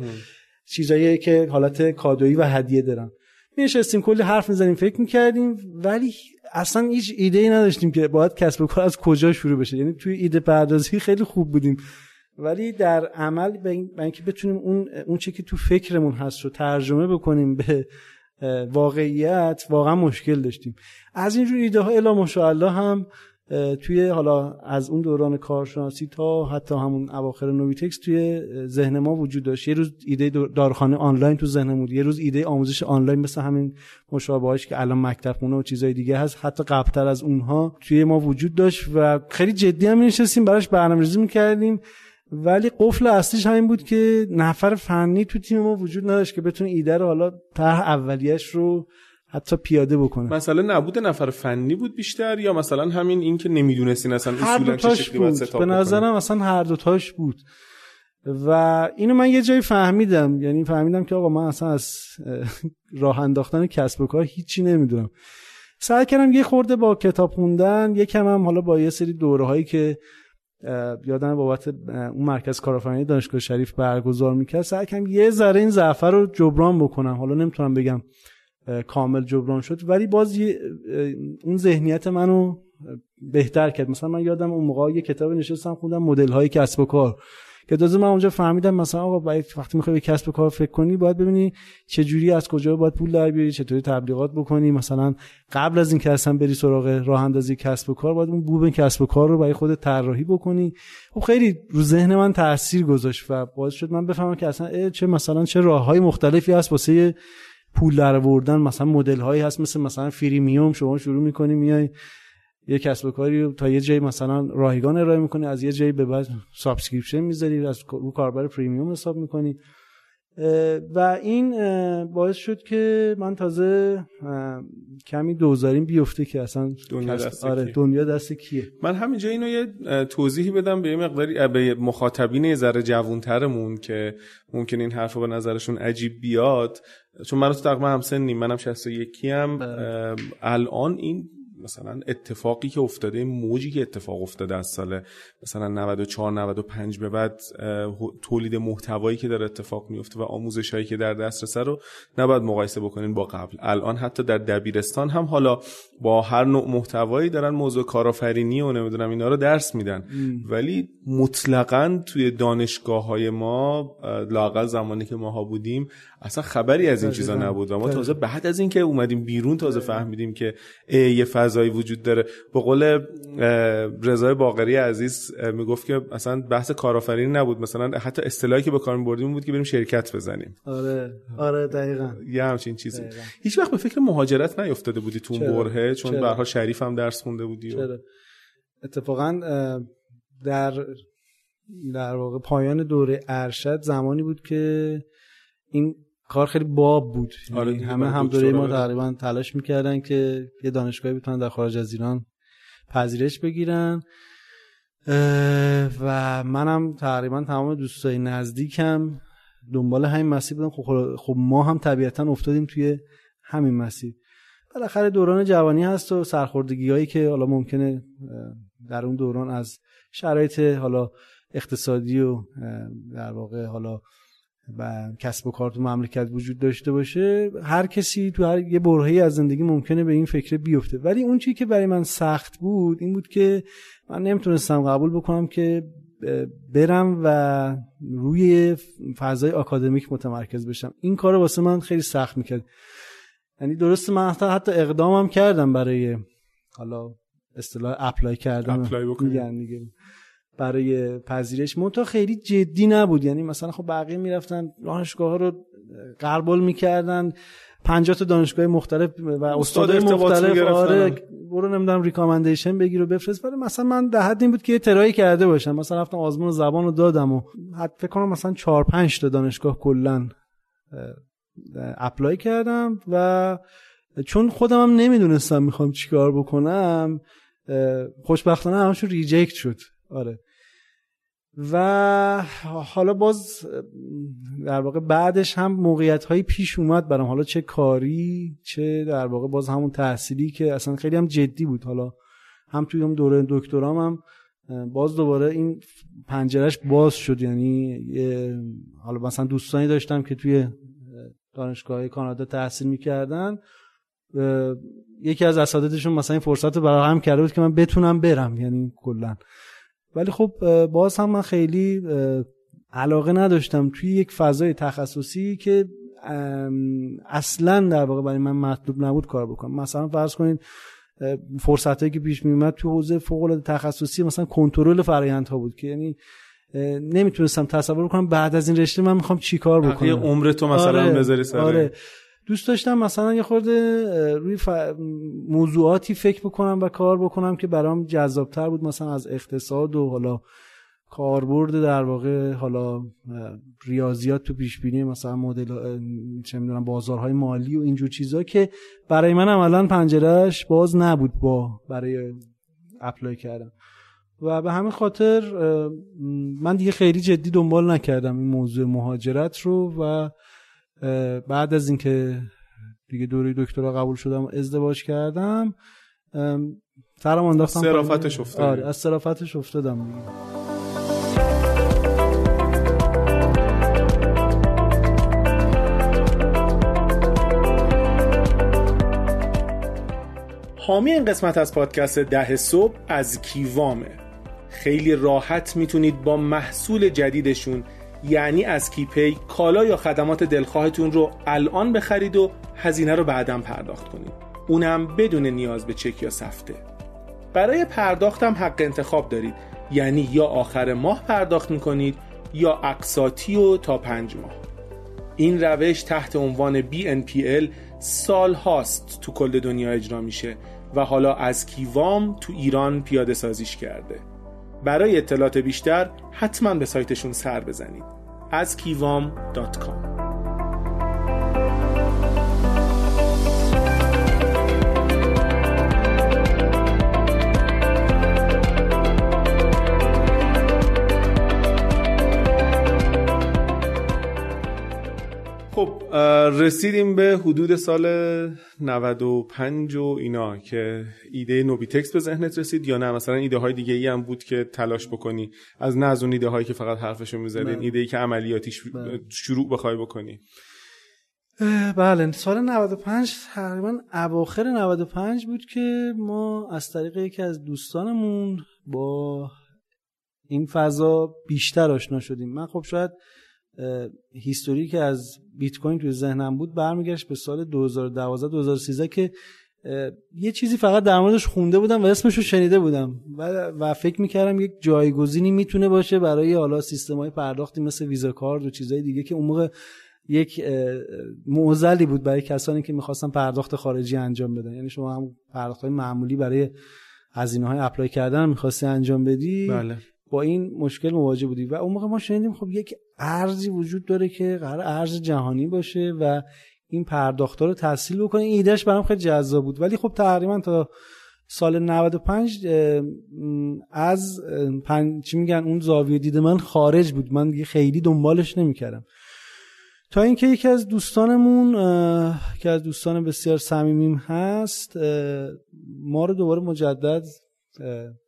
چیزایی که حالت کادویی و هدیه دارن نشستیم کلی حرف می‌زنیم فکر می‌کردیم ولی اصلا هیچ ایده ای نداشتیم که باید کسب و کار از کجا شروع بشه. یعنی توی ایده پردازی خیلی خوب بودیم. ولی در عمل به این- به اینکه بتونیم اون اون چی که تو فکرمون هست رو ترجمه بکنیم به واقعیت واقعا مشکل داشتیم. از اینجور ایده ها الا ماشاءالله هم توی حالا از اون دوران کارشناسی تا حتی همون اواخر نویتکس توی ذهن ما وجود داشت. یه روز ایده دارخانه آنلاین تو ذهنم بود. یه روز ایده آموزش آنلاین مثل همین مشابهاش که الان مکتب خونه و چیزای دیگه هست. حتی قبلتر از اونها توی ما وجود داشت و خیلی جدی هم نشستیم براش برنامه‌ریزی می‌کردیم. ولی قفل اصلیش همین بود که نفر فنی تو تیم ما وجود نداشت که بتونه ایده رو حالا طرح اولیش رو حتی پیاده بکنه. مثلا نبود نفر فنی بود بیشتر یا مثلا همین این که نمی‌دونستین اصلا هر اصولا چه شکلی بود. به نظرم اصلا هر دوتاش بود. و اینو من یه جایی فهمیدم. یعنی فهمیدم که آقا من اصلا از اه، راه انداختن کسب و کار هیچی نمی‌دونم. سعی کردم یه خورده با کتاب خوندن یکم هم حالا با یه سری دوره هایی که یادم بابت اون مرکز کارآفرینی دانشگاه شریف برگزار می‌کرد سعی کردم یه ذره این ضعف رو جبران بکنم. حالا نمی‌تونم بگم کامل جبران شد. ولی باز اون ذهنیت منو بهتر کرد. مثلا من یادم اون موقع یه کتاب نشستم خوندم مدل های کسب و کار. که تازه من اونجا فهمیدم مثلا آقا باید وقتی می‌خوای به کسب و کار فکر کنی باید ببینی چه جوری از کجا باید پول در بیاری چطوری تبلیغات بکنی. مثلا قبل از اینکه اصلا بری سراغ راه اندازی کسب و کار باید اون بوب کسب و کار رو برای خودت طراحی بکنی. خب خیلی رو ذهن من تاثیر گذاشت و باعث شد من بفهمم که اصلا چه مثلا چه راههای مختلفی هست واسه پول در آوردن مثلا مدل هایی هست مثل مثلا freemium شما شروع می‌کنی میای یه کسب و کاری تا یه جایی مثلا رایگان ارائه می‌کنی از یه جایی به بعد subscription می‌ذاری از رو کاربر premium حساب می‌کنی. و این باعث شد که من تازه کمی دوزاریم بیفته که اصلا دنیا دست, آره دنیا دست کیه. من همینجا اینو یه توضیحی بدم به یه مقداری به مخاطبین یه ذره جوونترمون که ممکن این حرف به نظرشون عجیب بیاد. چون من تو تقریبا همسنیم منم 61 ام بله. الان این مثلا اتفاقی که افتاده موجی که اتفاق افتاده از سال مثلا 94 95 به بعد تولید محتوایی که داره اتفاق میفته و آموزش هایی که در دسترس رو نباید مقایسه بکنین با قبل. الان حتی در دبیرستان هم حالا با هر نوع محتوایی دارن موضوع کارآفرینی و نمی‌دونم اینا رو درس میدن. ولی مطلقا توی دانشگاه های ما لاقل زمانی که ماها بودیم اصلا خبری از این چیزا نبود و ما تازه بعد از اینکه اومدیم بیرون تازه فهمیدیم که یه فضایی وجود داره. به قول رضای باقری عزیز می‌گفت که اصلا بحث کارآفرینی نبود. مثلا حتی اصطلاحی که به کار می‌بردیم بود که بریم شرکت بزنیم. آره. آره دقیقاً. یه همچین چیزی. هیچ وقت به فکر مهاجرت نیافتاده بودی تو اون برهه چون به شریف هم درس خونده بودی چرا؟ اتفاقا در در واقع پایان دوره ارشد زمانی بود که این کار خیلی باب بود. آره یعنی همه هم دوره ما تقریبا تلاش می‌کردن که یه دانشگاهی بتونن در خارج از ایران پذیرش بگیرن. و منم تقریبا تمام دوستای نزدیکم دنبال همین مسیر بودم. خب, خب ما هم طبیعتا افتادیم توی همین مسیر. بالاخره دوران جوانی هست و سرخوردگی هایی که حالا ممکنه در اون دوران از شرایط حالا اقتصادی و در واقع حالا و کسب و کار تو مملکت وجود داشته باشه هر کسی تو هر یه برهه‌ای از زندگی ممکنه به این فکر بیفته. ولی اون چیزی که برای من سخت بود این بود که من نمی‌تونستم قبول بکنم که برم و روی فضای آکادمیک متمرکز بشم. این کار واسه من خیلی سخت می‌کرد. یعنی درست من حتی, حتی اقدامم کردم برای حالا اصطلاح apply کردم apply دیگه. برای پذیرش. منتها خیلی جدی نبود. یعنی مثلا خب بقیه می‌رفتن دانشگاه ها رو غربال می‌کردن. 50 تا دانشگاه مختلف و استاد مختلف آره برو نمی‌دونم recommendation بگیر و بفرست. ولی مثلا من در حد این بود که یه try ی کرده باشم. مثلا رفتم آزمون زبان رو دادم و حد فکر کنم مثلا 4 5 تا دانشگاه کلا apply کردم و چون خودم هم نمی‌دونستم می‌خوام چیکار بکنم خوشبختانه همشون reject شد. آره. و حالا باز در واقع بعدش هم موقعیت هایی پیش اومد برام. حالا چه کاری چه در واقع باز همون تحصیلی که اصلا خیلی هم جدی بود. حالا هم توی هم دوره دکترام هم باز دوباره این پنجرش باز شد. یعنی حالا مثلا دوستانی داشتم که توی دانشگاه کانادا تحصیل می‌کردن. یکی از اساتیدشون مثلا این فرصت رو برای هم کرده بود که من بتونم برم. یعنی کلا. ولی خب باز هم من خیلی علاقه نداشتم توی یک فضای تخصصی که اصلا در واقع برای من مطلوب نبود کار بکنم. مثلا فرض کنید فرصت هایی که پیش میومد تو حوزه فوق العاده تخصصی مثلا کنترل فرآیندها بود که یعنی نمی‌تونستم تصور کنم بعد از این رشته من می‌خوام چیکار بکنم. عمر تو مثلا آره، بذاری سر. آره. دوست داشتم مثلا یه خورده روی موضوعاتی فکر بکنم و کار بکنم که برام جذابتر بود مثلا از اقتصاد و حالا کاربرد در واقع حالا ریاضیات تو پیش بینی مثلا مدل چه می‌دونم بازارهای مالی و اینجور چیزا که برای من عملا پنجرهش باز نبود با برای اپلای کردم و به همین خاطر من دیگه خیلی جدی دنبال نکردم این موضوع مهاجرت رو و بعد از اینکه دیگه دوره دکترا قبول شدم و ازدواج کردم سرم انداختم صرافتش افتاد آره از صرافتش افتادم. دیگه حامی این قسمت از پادکست ده صبح از کیوامه. خیلی راحت می‌تونید با محصول جدیدشون یعنی از کیپی کالا یا خدمات دلخواهتون رو الان بخرید و هزینه رو بعدا پرداخت کنید. اونم بدون نیاز به چک یا سفته. برای پرداختم حق انتخاب دارید. یعنی یا آخر ماه پرداخت می‌کنید یا اقساطی و تا پنج ماه. این روش تحت عنوان BNPL سال هاست تو کل دنیا اجرا میشه و حالا از کیوام تو ایران پیاده سازیش کرده. برای اطلاعات بیشتر حتما به سایتشون سر بزنید. از kivam.com خب رسیدیم به حدود سال 95 و اینا که ایده نوبیتکس به ذهنت رسید یا نه؟ مثلا ایده های دیگه ای هم بود که تلاش بکنی. از نه از اون ایده هایی که فقط حرفشو می‌زدین بله. ایده ای که عملیاتیش بله. شروع بخوای بکنی. بله. سال 95 تقریبا اواخر 95 بود که ما از طریق یکی از دوستانمون با این فضا بیشتر آشنا شدیم. من خب شاید هیستوری که از بیت کوین توی ذهنم بود برمیگشت به سال 2012 2013 که یه چیزی فقط در موردش خونده بودم و اسمش رو شنیده بودم و, و فکر می‌کردم یک جایگزینی می‌تونه باشه برای حالا سیستم های پرداختی مثل ویزا کارد و چیزهای دیگه که اون موقع یک معضلی بود برای کسانی که می‌خواستن پرداخت خارجی انجام بدن. یعنی شما هم پرداخت های معمولی برای هزینه های اپلای کردن می‌خواستی انجام بدی؟ بله. با این مشکل مواجه بودی. و اون موقع ما شنیدیم خب یک ارزی وجود داره که قرار ارز جهانی باشه و این پرداخت رو تحصیل بکنه. این ایدهش برام خیلی جذاب بود. ولی خب تقریبا تا سال 95 از پن... چی میگن اون زاویه دید من خارج بود. من دیگه خیلی دنبالش نمی‌کردم. تا اینکه یکی از دوستانمون که از دوستان بسیار صمیمیم هست ما رو دوباره مجدد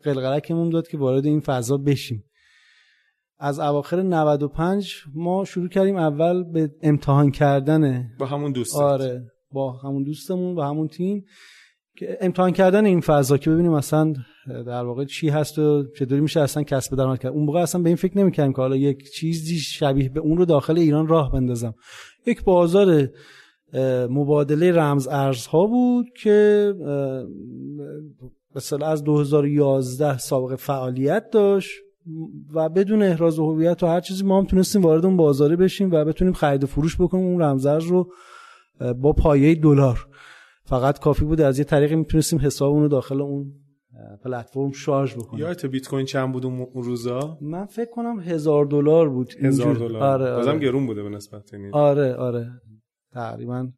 قلقلکمون داد که وارد این فضا بشیم. از اواخر 95 ما شروع کردیم اول به امتحان کردن با همون دوست آره با همون دوستمون با همون تیم که امتحان کردن این فضا که ببینیم اصلا در واقع چی هست و چطوری میشه اصلا کسب درآمد کرد. اون موقع اصلا به این فکر نمی‌کردیم که حالا یک چیزی شبیه به اون رو داخل ایران راه بندازم. یک بازار مبادله رمز ارزها بود که مثلا از 2011 سابقه فعالیت داشت. و بدون احراز هویت و هر چیزی ما هم تونستیم وارد اون بازاره بشیم و بتونیم خرید و فروش بکنیم. اون رمزارز رو با پایه دلار. فقط کافی بود از یه طریقی می‌تونستیم حساب اون رو داخل اون پلتفرم شارژ بکنیم. یادت بیت کوین چند بود اون روزا؟ من فکر کنم هزار دلار بود هزار دلار. آره آره. گرون بوده به نسبت یعنی. آره آره. تقریبا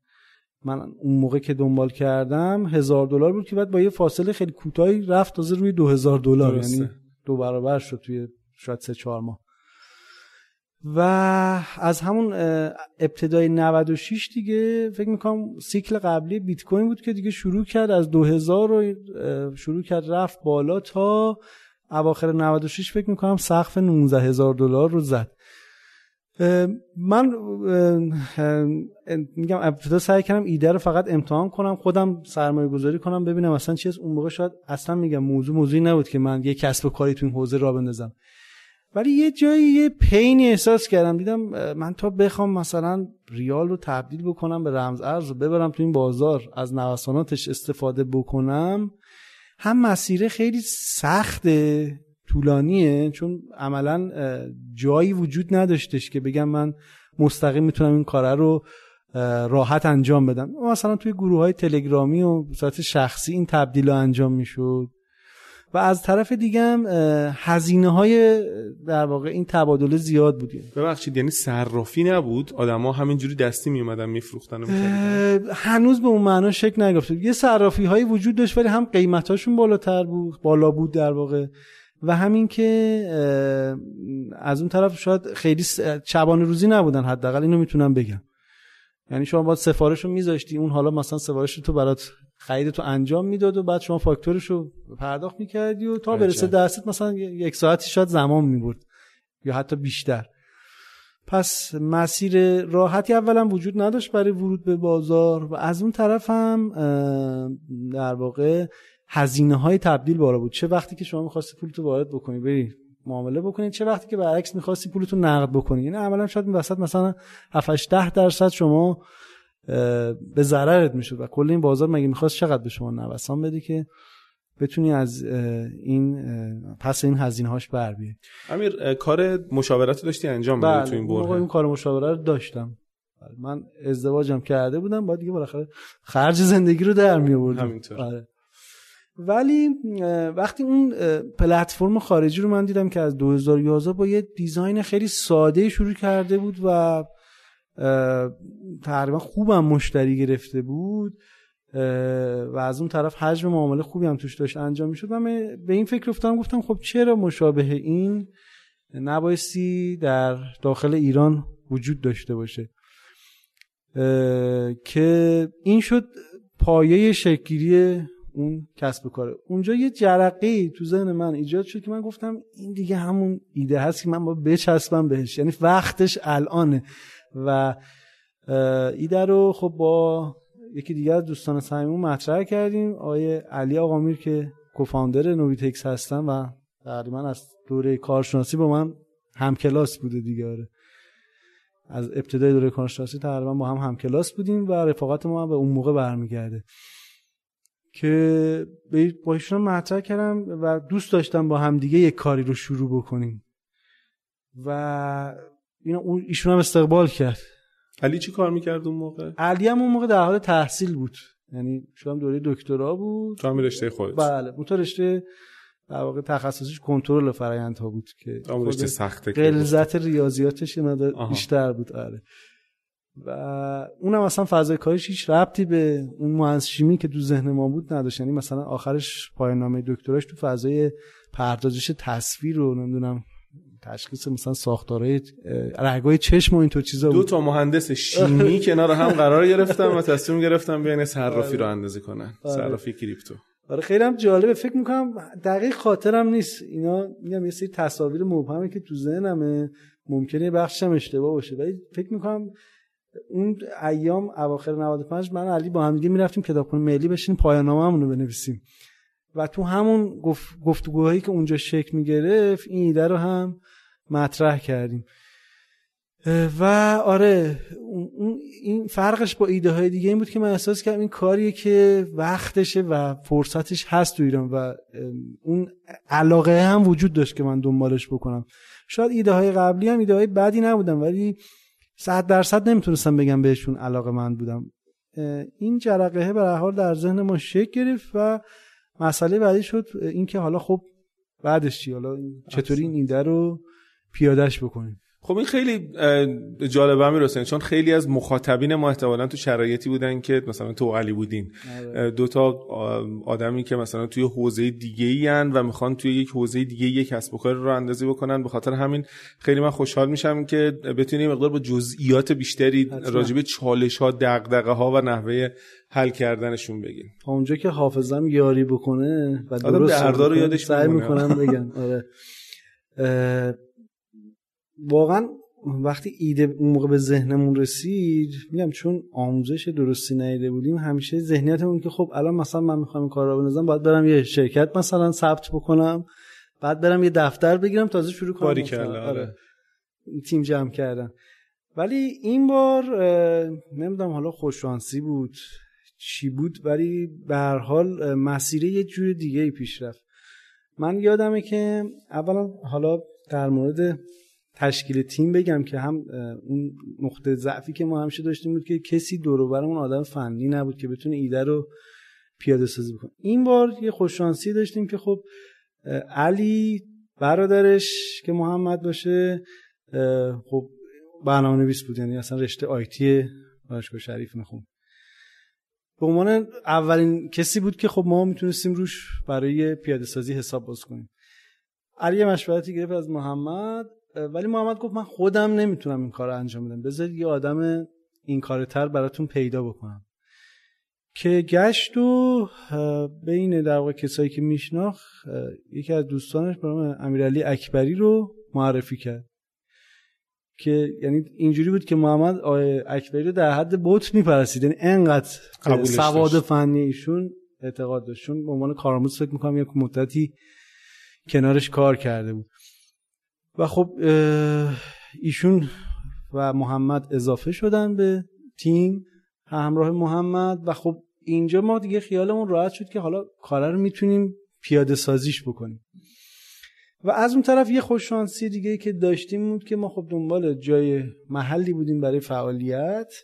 من اون موقع که دنبال کردم هزار دلار بود که بعد با یه فاصله خیلی کوتاهی رفت تازه روی دو هزار دلار یعنی دو برابر شد توی شاید سه چهار ماه. و از همون ابتدای 96 دیگه فکر می‌کنم سیکل قبلی بیت کوین بود که دیگه شروع کرد از 2000 رو شروع کرد رفت بالا تا اواخر 96 فکر می‌کنم سقف 19 هزار دلار رو زد. من میگم ابتدا سعی کردم ایده رو فقط امتحان کنم خودم سرمایه گذاری کنم ببینم اصلا چیز اون موقع شاید اصلا میگم موضوع موضوعی نبود که من یه کسب و کاری تو این حوزه را بندازم. ولی یه جایی یه پینی احساس کردم. دیدم من تا بخوام مثلا ریال رو تبدیل بکنم به رمز ارز رو ببرم تو این بازار از نوساناتش استفاده بکنم هم مسیره خیلی سخته. طولانیه چون عملا جایی وجود نداشتش که بگم من مستقیم می‌تونم این کاره رو راحت انجام بدم. مثلا توی گروه های تلگرامی و صورت شخصی این تبدیل رو انجام می‌شد. و از طرف دیگه هم هزینه های در واقع این تبادله زیاد بودیم ببخشید یعنی صرافی نبود؟ آدما همینجوری دستی می اومدن میفروختن هنوز به اون معنا شک نگفته یه صرافی هایی وجود داشت ولی هم قیمتاشون بالاتر بود بالا بود در واقع. و همین که از اون طرف شاید خیلی چبان روزی نبودن حداقل اینو می‌تونم بگم. یعنی شما باید سفارش رو میذاشتی اون حالا مثلا سفارش تو برات خرید تو انجام می‌داد و بعد شما فاکتورش رو پرداخت می‌کردی و تا برسه دستت مثلا یک ساعتی شاید زمان می‌برد یا حتی بیشتر. پس مسیر راحتی اولا وجود نداشت برای ورود به بازار و از اون طرف هم در واقع هزینه های تبدیل بالا بود. چه وقتی که شما می‌خواستی پولتو وارد بکنی؟ بری معامله بکنی. چه وقتی که برعکس می‌خواستی پولتو نقد بکنی؟ یعنی عملا شاید این وسط مثلا 7 ده درصد شما به ضررت می‌شد و کل این بازار مگه می‌خواست چقدر به شما نوسان بده که بتونی از این پس این هزینه هاش بر بیای؟ امیر کار مشاورت داشتی انجام بله، تو این بله این کار مشاوره رو داشتم. بله، من ازدواجم کرده بودم. بعد دیگه بالاخره خرج زندگی رو در می آوردم همینطور. آره. ولی وقتی اون پلتفرم خارجی رو من دیدم که از 2011 با یه دیزاین خیلی ساده شروع کرده بود و تقریبا خوبم مشتری گرفته بود و از اون طرف حجم معامله خوبی هم توش داشت انجام می‌شد. و به این فکر افتادم گفتم خب چرا مشابه این نبایستی در داخل ایران وجود داشته باشه؟ که این شد پایه شکلی اون کسب کاره. اونجا یه جرقه تو ذهن من ایجاد شد که من گفتم این دیگه همون ایده هست که من با بچسبم بهش. یعنی وقتش الانه. و ایده رو خب با یکی دیگر دوستان صمیمون مطرح کردیم. آقای علی آقامیر که کوفاندر نویتکس هستن و تقریبا از دوره کارشناسی با من همکلاس بوده دیگه آره. از ابتدای دوره کارشناسی تقریبا با هم همکلاس بودیم و رفاقت ما هم به اون موقع برمیگرده. که با ایشون مطرح کردم و دوست داشتم با هم دیگه یک کاری رو شروع بکنیم. و ایشون هم استقبال کرد. علی چی کار می‌کرد اون موقع؟ علی هم اون موقع در حال تحصیل بود. یعنی شما دوره دکترا بود. تو هم رشته خودت. بله. اون تو رشته در واقع تخصصش کنترل فرآیندها بود که رشته سخته غلظت ریاضیاتش بیشتر بود. آره. و اونم اصلا فضای کارش هیچ ربطی به اون مهندس شیمی که تو ذهن ما بود نداشت. یعنی مثلا آخرش پایان نامه دکتراش تو فضای پردازش تصویر رو نمی‌دونم تشخیص مثلا ساختارهای رگای چشم و اینطور چیزا دو تا مهندس شیمی کنار هم قرار گرفتم و تصمیم گرفتم بیان صرافی رو اندازه کنن. آره. صرافی کریپتو. آره خیلی هم جالبه. فکر می‌کنم دقیق خاطرم نیست. اینا میگم یه سری تصاویر مبهمه که تو ذهنمه. ممکنه بخشم اشتباه باشه. ولی فکر می‌کنم اون ایام اواخر 95 من علی با هم دیگه می‌رفتیم کتابخونه ملی بشین پایان رو بنویسیم. و تو همون گفت گفتگوهایی که اونجا شکل می‌گرفت این ایده رو هم مطرح کردیم. و آره این فرقش با ایده های دیگه این بود که من احساس کردم این کاریه که وقتشه و فرصتش هست تو ایران و اون علاقه هم وجود داشت که من دنبالش بکنم. شاید ایده های قبلی هم ایده های بدی نبودم ولی صد درصد نمی‌تونستم بگم بهشون علاقه من بودم. این جرقه به حال در ذهن ما شکل گرفت و مسئله بعدی شد اینکه حالا خب بعدش چی؟ حالا چطوری این ایده رو پیادش بکنیم؟ خب این خیلی جالبه همین حسین چون خیلی از مخاطبین ما احتمالا تو شرایطی بودن که مثلا تو علی بودین. آره. دو تا آدمی که مثلا توی حوزه دیگه ای و می‌خوان توی یک حوزه دیگه یک کسب و کار رو اندازی بکنن. به خاطر همین خیلی من خوشحال میشم که بتونیم مقدار با جزئیات بیشتری راجع به چالش ها دغدغه ها و نحوه حل کردنشون بگیم. اونجا که حافظم یاری بکنه و درست رو یادش سعی می‌کنم بگم. آره. واقعا وقتی ایده اون موقع به ذهنمون رسید میگم چون آموزش درستی نیده بودیم همیشه ذهنیتمون که خب الان مثلا من می‌خوام این کار رو بنازم باید برم یه شرکت مثلا ثبت بکنم بعد برم یه دفتر بگیرم تازه شروع کنم باری آره. آره. تیم جمع کردن ولی این بار نمی‌دونم حالا خوششانسی بود چی بود ولی به هر حال مسیر یه جور دیگه ای پیش رفت من یادمه که اولا حالا در مورد تشکیل تیم بگم که هم اون نقطه ضعفی که ما همیشه داشتیم بود که کسی دور اون آدم فنی نبود که بتونه ایده رو پیاده سازی بکنه. این بار یه خوششانسی داشتیم که خب علی برادرش که محمد باشه خب برنامه نویس بود یعنی اصلا رشته آیتی دانشگاه شریف میخون به عنوان اولین کسی بود که خب ما می‌تونستیم روش برای پیاده سازی حساب باز کنیم. علی مشورتی گرفت از محمد. ولی محمد گفت من خودم نمی‌تونم این کار رو انجام بدم. بذار یه آدم این کارتر براتون پیدا بکنم. که گشت و بین در واقع کسایی که میشناخت یکی از دوستانش به نام امیرعلی اکبری رو معرفی کرد. که یعنی اینجوری بود که محمد اکبری رو در حد بوت می‌پرسید. یعنی انقدر سواد فنی ایشون اعتقاد داشت. چون به عنوان کارآموز فکر می‌کنم یک مدتی کنارش کار کرده بود. و خب ایشون و محمد اضافه شدن به تیم همراه محمد و خب اینجا ما دیگه خیالمون راحت شد که حالا کار رو می‌تونیم پیاده سازیش بکنیم. و از اون طرف یه خوششانسی دیگه که داشتیم بود که ما خب دنبال جای محلی بودیم برای فعالیت.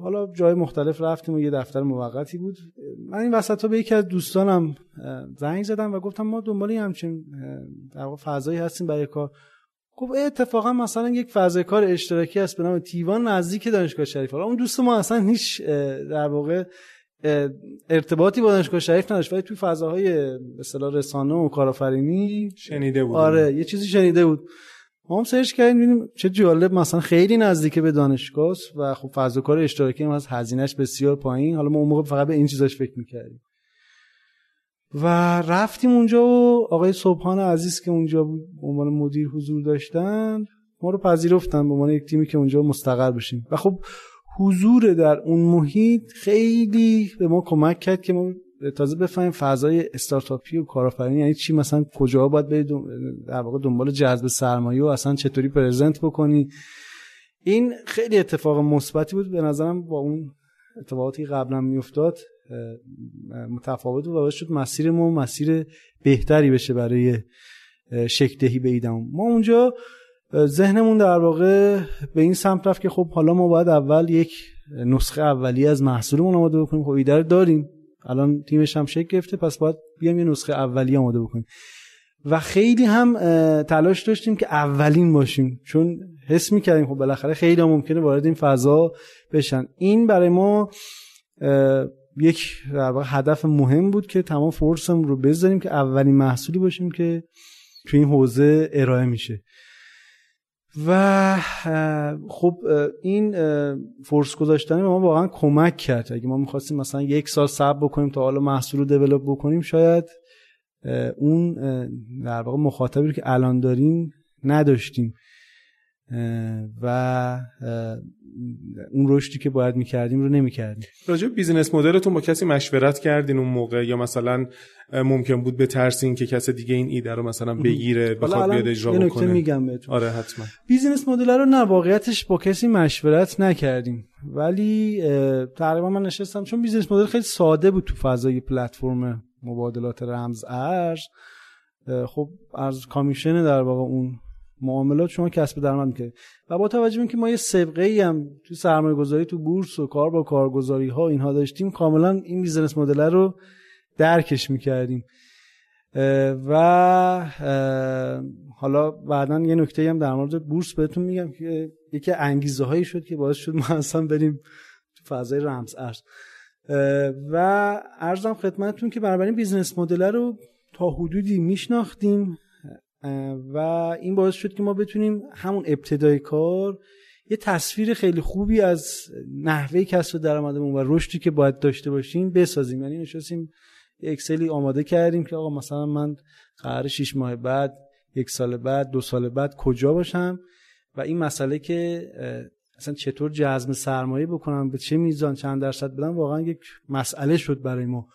حالا جای مختلف رفتیم و یه دفتر موقتی بود. من این وسط ها به یکی از دوستانم زنگ زدم و گفتم ما دنبال همچین در فضایی هستیم برای کار. خب اتفاقا مثلا یک فضای کار اشتراکی هست به نام تیوان نزدیک دانشگاه شریف. حالا اون دوست ما اصلا هیچ در واقع ارتباطی با دانشگاه شریف نداشت. ولی توی فضاهای به اصطلاح رسانه و کارآفرینی شنیده بود آره یه چیزی شنیده بود. ما سرچ کردیم ببینیم چه جالب مثلا خیلی نزدیک به دانشگاه و خب فضا کار اشتراکی هم از هزینهش بسیار پایین. حالا ما اون موقع فقط به این چیزاش فکر می‌کردیم. و رفتیم اونجا و آقای صبحان عزیز که اونجا به عنوان مدیر حضور داشتن ما رو پذیرفتن به عنوان یک تیمی که اونجا مستقر بشیم. و خب حضور در اون محیط خیلی به ما کمک کرد که ما تازه بفهمیم فضای استارتاپی و کارآفرینی یعنی چی؟ مثلا کجا باید برید در واقع دنبال جذب سرمایه و اصلا چطوری پرزنت بکنی؟ این خیلی اتفاق مثبتی بود. به نظرم با اون اتفاقاتی قبلا میافتاد متفاوت بود و باعث شد مسیر ما مسیر بهتری بشه برای شکل دهی به ایدم ما اونجا ذهنمون در واقع به این سمت رفت که خب حالا ما باید اول یک نسخه اولیه از محصولمون آماده بکنیم. خب ایده داریم. الان تیمش هم شکل گرفته پس باید بیام یه نسخه اولیه آماده بکنیم. و خیلی هم تلاش داشتیم که اولین باشیم چون حس می‌کردیم خب بالاخره خیلی هم ممکنه وارد این فضا بشن. این برای ما یک هدف مهم بود که تمام فورسم رو بذاریم که اولین محصولی باشیم که تو این حوزه ارائه میشه. و خب این فورس گذاشتن ما واقعا کمک کرد. اگه ما می‌خواستیم مثلا یک سال صبر بکنیم تا حالا محصول رو دیولپ بکنیم شاید اون در واقع مخاطبی رو که الان داریم نداشتیم. و اون رشدی که باید می‌کردیم رو نمی‌کردیم. راجع business model تون با کسی مشورت کردین اون موقع؟ یا مثلا ممکن بود به ترس این که کس دیگه این ایده رو مثلا بگیره بخواد بیاد اجرا بکنه؟ میگم بهتون. آره حتما. business model رو نه واقعیتش با کسی مشورت نکردیم. ولی تقریبا من نشستم چون business model خیلی ساده بود تو فضای پلتفرم مبادلات رمز ارز. خب از commission در واقع اون معاملات شما کسب درآمد می‌کنید. و با توجه به اینکه ما یه سابقه ای هم تو سرمایه گذاری تو بورس و کار با کارگزاری ها اینها داشتیم کاملا این business model رو درکش می‌کردیم. و حالا بعدا یه نکته هم در مورد بورس بهتون میگم که یکی انگیزه هایی شد که باعث شد ما اصلا بریم تو فضای رمز ارز. و عرضم خدمتتون که بنابراین business model رو تا حدودی میشناختیم. و این باعث شد که ما بتونیم همون ابتدای کار یه تصویر خیلی خوبی از نحوه کسب درآمدمون و رشدی که باید داشته باشیم بسازیم. یعنی نشستیم اکسلی آماده کردیم که آقا مثلا من قراره 6 ماه بعد یک سال بعد دو سال بعد کجا باشم و این مسئله که اصلا چطور جذب سرمایه بکنم به چه میزان چند درصد بدم واقعا یک مسئله شد برای ما.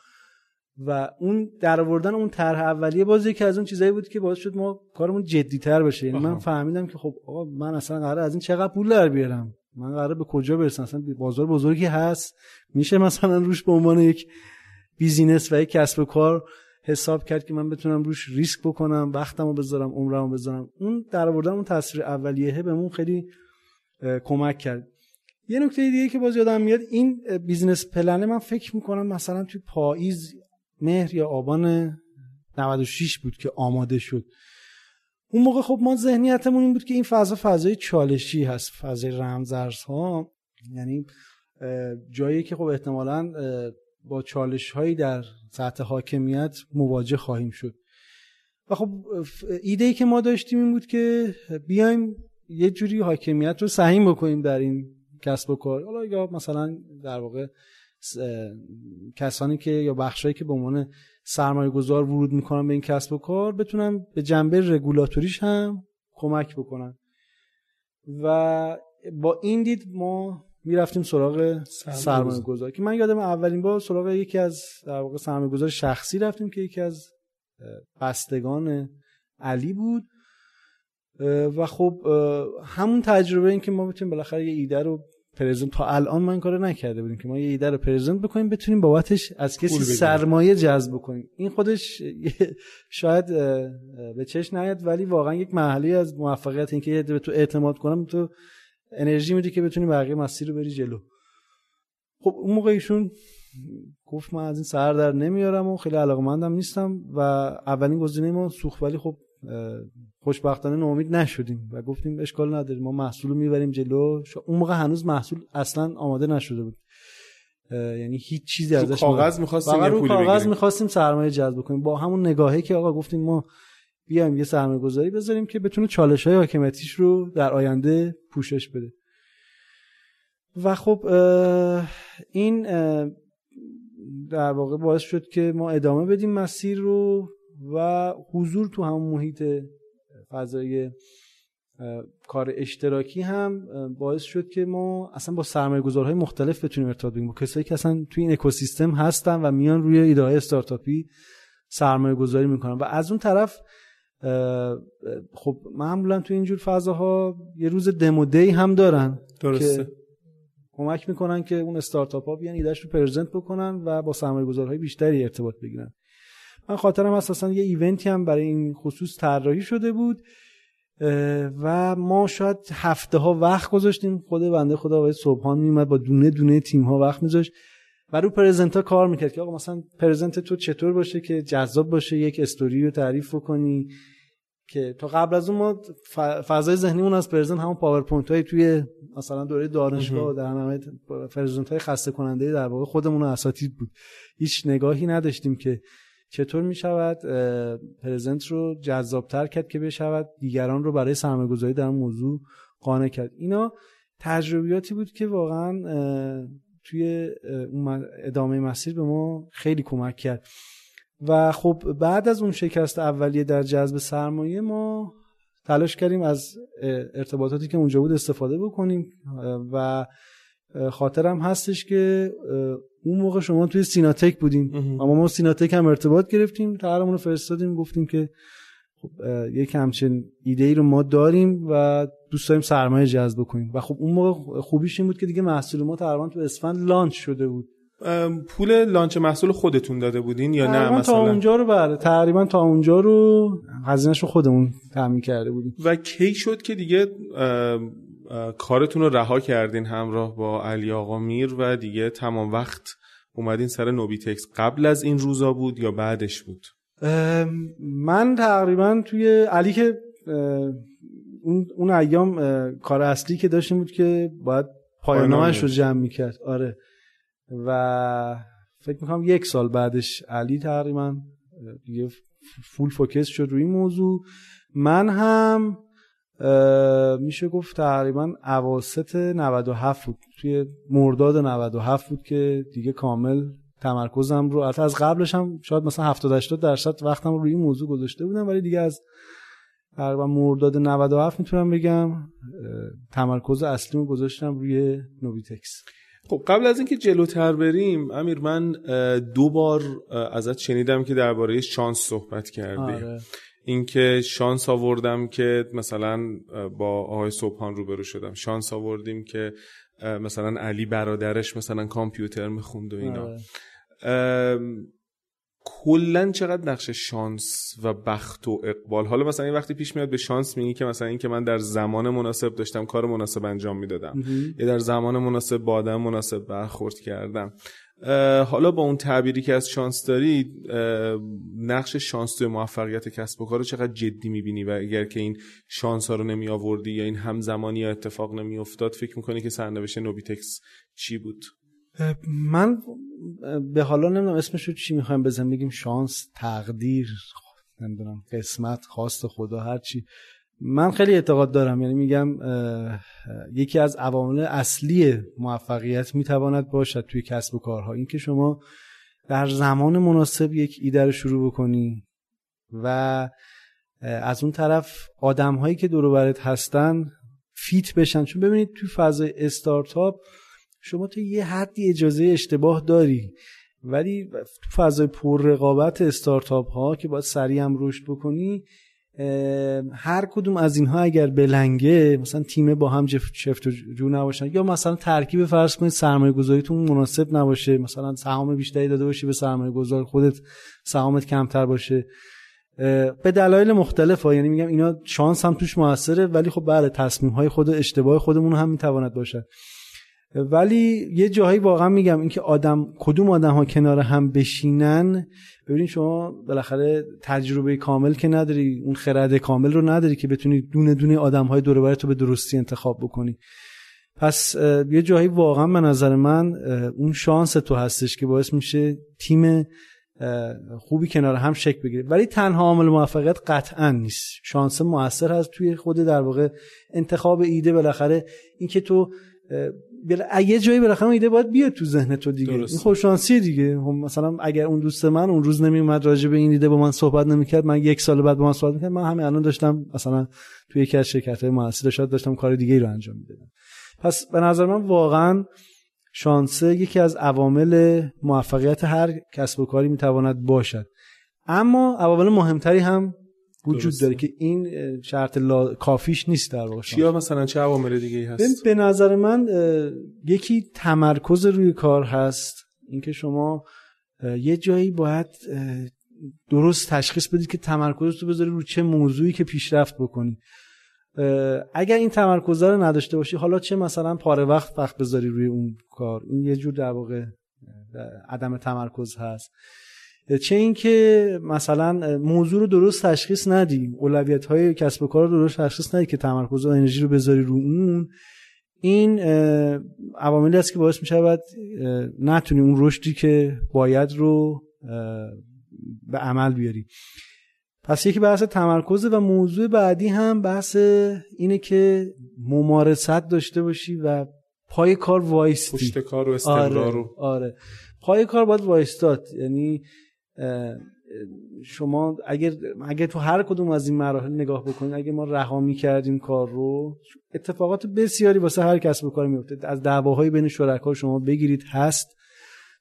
و اون در آوردن اون طرح اولیه باز یکی از اون چیزایی بود که باعث شد ما کارمون جدیتر بشه. یعنی من فهمیدم که خب آقا من اصلا قرار از این چقدر پول در بیارم؟ من قرار به کجا برسم؟ اصلا بازار بزرگی هست. میشه مثلا روش به عنوان یک بیزینس و یک کسب و کار حساب کرد که من بتونم روش ریسک بکنم وقتمو بذارم عمرمو بذارم. اون در آوردن اون تصویر اولیه بهمون خیلی کمک کرد. یه نکته دیگه که باز یادم میاد این بیزینس پلنه من فکر می‌کنم مثلا توی پاییز مهر یا آبان 96 بود که آماده شد. اون موقع خب ما ذهنیتمون این بود که این فضا فضای چالشی هست فضای رمزارز ها یعنی جایی که خب احتمالا با چالش هایی در سطح حاکمیت مواجه خواهیم شد. و خب ایده ای که ما داشتیم این بود که بیایم یه جوری حاکمیت رو سهیم بکنیم در این کسب و کار. حالا یا مثلا در واقع کسانی که یا بخشایی که به عنوان سرمایه گذار ورود می‌کنن به این کسب و کار بتونن به جنبه رگولاتوریش هم کمک بکنن. و با این دید ما می‌رفتیم سراغ سرمایه گذار که من یادم اولین بار سراغ یکی از در واقع سرمایه گذار شخصی رفتیم که یکی از بستگان علی بود. و خب همون تجربه این که ما بتونیم بالاخره یه ایده رو پرزنت. تا الان ما این کارو نکرده بودیم که ما یه ایده رو پرزنت بکنیم بتونیم بابتش از کسی سرمایه جذب بکنیم. این خودش شاید به چش نیاد ولی واقعا یک مرحله از موفقیت اینکه یه به تو اعتماد کنم تو انرژی میدی که بتونی بقیه مسیر رو بری جلو. خب اون موقع ایشون گفت من از این سر در نمیارم و خیلی علاقمندم نیستم و اولین گزینه ما سوخت. ولی خب خوشبختانه ناامید نشدیم و گفتیم اشکال نداره ما محصول رو می‌بریم جلو. اون موقع هنوز محصول اصلا آماده نشده بود. یعنی هیچ چیزی ازش کاغذ می‌خواستیم پولی کاغذ می‌خواستیم سرمایه جذب کنیم. با همون نگاهی که آقا گفتیم ما بیایم یه سرمایه گذاری بذاریم که بتونه چالش های حاکمیتیش رو در آینده پوشش بده. و خب این در واقع باعث شد که ما ادامه بدیم مسیر رو و حضور تو همون محیط فضای کار اشتراکی هم باعث شد که ما اصلا با سرمایه گذارهای مختلف بتونیم ارتباط بگیریم. با کسایی که اصلا توی این اکوسیستم هستن و میان روی ایده های استارتاپی سرمایه گذاری می‌کنن. و از اون طرف خب معمولا تو اینجور فضاها یه روز دمو دی هم دارن درسته. که کمک می‌کنن که اون استارتاپ ها بیان ایدهش رو پرزنت بکنن و با سرمایه گذارهای بیشتری ارتباط بگیرن. من خاطرم اساسا یه ایونتی هم برای این خصوص طراحی شده بود و ما شاید هفته ها وقت گذاشتیم. خود بنده خدا آقای صبحان میومد با دونه دونه تیم ها وقت میذاشت و رو پرزنت ها کار می‌کرد که آقا مثلا پرزنت تو چطور باشه که جذاب باشه یک استوری رو تعریف بکنی که تا قبل از اون ما فضای ذهنیمون از present همون پاورپوینت های توی مثلا دوره دانشگاه در همه present های خسته کننده در واقع خودمون اساتید بود. هیچ نگاهی نداشتیم که چطور می شود present رو جذابتر کرد که بشود دیگران رو برای سرمایه‌گذاری در موضوع قانع کرد؟ اینا تجربیاتی بود که واقعا توی ادامه مسیر به ما خیلی کمک کرد. و خب بعد از اون شکست اولیه در جذب سرمایه ما تلاش کردیم از ارتباطاتی که اونجا بود استفاده بکنیم و خاطرم هستش که اون موقع شما توی سیناتک بودیم اما ما سیناتک هم ارتباط گرفتیم. طرحمون رو فرستادیم گفتیم که خب یک همچین ایده ای رو ما داریم و دوست داریم سرمایه جذب کنیم و خب اون موقع خوبیش این بود که دیگه محصول ما تقریبا تو اسفند لانچ شده بود. پول لانچ محصول خودتون داده بودین یا نه؟ مثلا تا اونجا رو بله. تقریبا تا اونجا رو هزینه‌ش رو خودمون تامین کرده بودیم. و کی شد که دیگه کارتون رو رها کردین همراه با علی آقا میر و دیگه تمام وقت اومدین سر نوبیتکس. قبل از این روزا بود یا بعدش بود؟ من تقریبا توی علی که اون, اون ایام کار اصلی که داشتیم بود که باید پایانامش رو جمع می‌کرد. آره. و فکر می‌کنم یک سال بعدش علی تقریبا دیگه فول فوکس شد روی این موضوع. من هم میشه گفت تقریبا اواسط 97 بود. توی مرداد 97 بود که دیگه کامل تمرکزم رو البته از قبلش هم شاید مثلا 70 80 درصد وقتم رو روی این موضوع گذاشته بودم ولی دیگه از تقریبا مرداد 97 می‌تونم بگم تمرکز اصلیمو گذاشتم روی نوبیتکس خب قبل از اینکه جلوتر بریم امیر من دو بار ازت شنیدم که درباره شانس صحبت کردی. آره. اینکه شانس آوردم که مثلا با آقای صبحان روبرو شدم. شانس آوردیم که مثلا علی برادرش مثلا کامپیوتر می‌خوند و اینا. آره. کلا چقدر نقش شانس و بخت و اقبال. حالا مثلا این وقتی پیش میاد به شانس میگی که مثلا اینکه من در زمان مناسب داشتم کار مناسب انجام می‌دادم. یا در زمان مناسب با آدم مناسب برخورد کردم. حالا با اون تعبیری که از شانس داری نقش شانس توی موفقیت کسب و کار رو چقدر جدی می‌بینی؟ و اگر که این شانس ها رو نمی آوردی یا این همزمانی یا اتفاق نمی افتاد فکر می‌کنی که سرنوشت نوبیتکس چی بود؟ من به حالا نمی‌دونم اسمش رو چی می‌خوایم بزنیم بگیم شانس تقدیر نمی‌دونم قسمت خواست خدا هرچی من خیلی اعتقاد دارم یعنی میگم یکی از عوامل اصلی موفقیت می‌تواند باشد توی کسب و کارها. اینکه شما در زمان مناسب یک ایده رو شروع بکنی و از اون طرف آدم هایی که دور برت هستن فیت بشن. چون ببینید توی فضای استارتاپ شما تو یه حدی اجازه اشتباه داری ولی تو فضای پر رقابت استارتاپ ها که باید سریع هم رشد بکنی هر کدوم از اینها اگر بلنگه مثلا تیم با هم شفت و جو نباشن. یا مثلا ترکیب فرض کنید سرمایه گذاریتون مناسب نباشه. مثلا سهام بیشتری داده باشی به سرمایه گذار خودت سهامت کمتر باشه. به دلایل مختلف ها. یعنی میگم اینا شانس هم توش موثره ولی خب بله تصمیم های خود اشتباه خودمون هم می‌تواند باشه ولی یه جاهایی واقعا میگم اینکه آدم کدوم آدم ها کنار هم بشینن ببینید شما بالاخره تجربه کامل که نداری اون خرد کامل رو نداری که بتونی دونه دونه آدم های دور تو به درستی انتخاب بکنی. پس یه جایی واقعا به نظر من اون شانس تو هستش که باعث میشه تیم خوبی کنار هم شکل بگیره. ولی تنها عامل موفقیت قطعا نیست. شانس موثر هست توی خود در واقع انتخاب ایده بالاخره اینکه تو یه جایی بالاخره ایده باید بیاد تو ذهن تو دیگه. درست. این خوششانسی دیگه. خب مثلا اگر اون دوست من اون روز نمیومد راجع به این ایده با من صحبت نمی‌کرد من یک سال بعد با من صحبت می‌کرد من همین الان داشتم مثلا توی یکی از شرکت های موثر شاد داشتم کار دیگه رو انجام می‌دادم. پس به نظر من واقعا شانسه یکی از عوامل موفقیت هر کسب و کاری می‌تواند باشد. اما عوامل مهمتری هم وجود داره که این شرط لا... کافیش نیست در واقع چیا مثلا چه عوامل دیگه هست؟ به نظر من یکی تمرکز روی کار هست. اینکه شما یه جایی باید درست تشخیص بدید که تمرکز رو بذاری رو چه موضوعی که پیشرفت بکنی. اگر این تمرکز رو نداشته باشی حالا چه مثلا پاره وقت وقت بذاری روی اون کار؟ این یه جور در واقع عدم تمرکز هست. چه اینکه مثلا موضوع رو درست تشخیص ندی اولویت های کسب و کار رو درست تشخیص ندی که تمرکز و انرژی رو بذاری رو اون این عواملی است که باعث می شود نتونی اون رشدی که باید رو به عمل بیاری. پس یکی بحث تمرکز و موضوع بعدی هم بحث اینه که ممارست داشته باشی و پای کار وایستی. پشت کار و استمرار آره، آره. پای کار باید وایستاد. یعنی شما اگر اگر تو هر کدوم از این مراحل نگاه بکنید اگر ما رها کردیم کار رو اتفاقات بسیاری واسه هر کس به کار میفته از دعواهای بین شرکا شما بگیرید هست.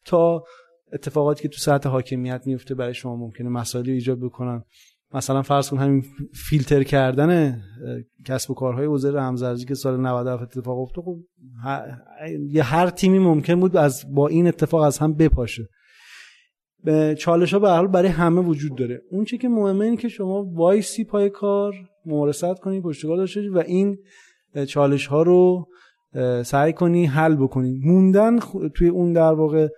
تا اتفاقاتی که تو سطح حاکمیت میفته برای شما ممکنه مسائلی ایجاد بکنن. مثلا فرض کن همین فیلتر کردن کسب و کارهای حوزه رمزارزی که سال 97 اتفاق افتاد خب یه هر تیمی ممکن بود از با این اتفاق از هم بپاشه. چالش ها به حال برای همه وجود داره. اون چی که مهمه اینه که شما وایسی پای کار ممارست کنی پشتکار داشته و این چالش ها رو سعی کنی حل بکنی. موندن توی اون در واقع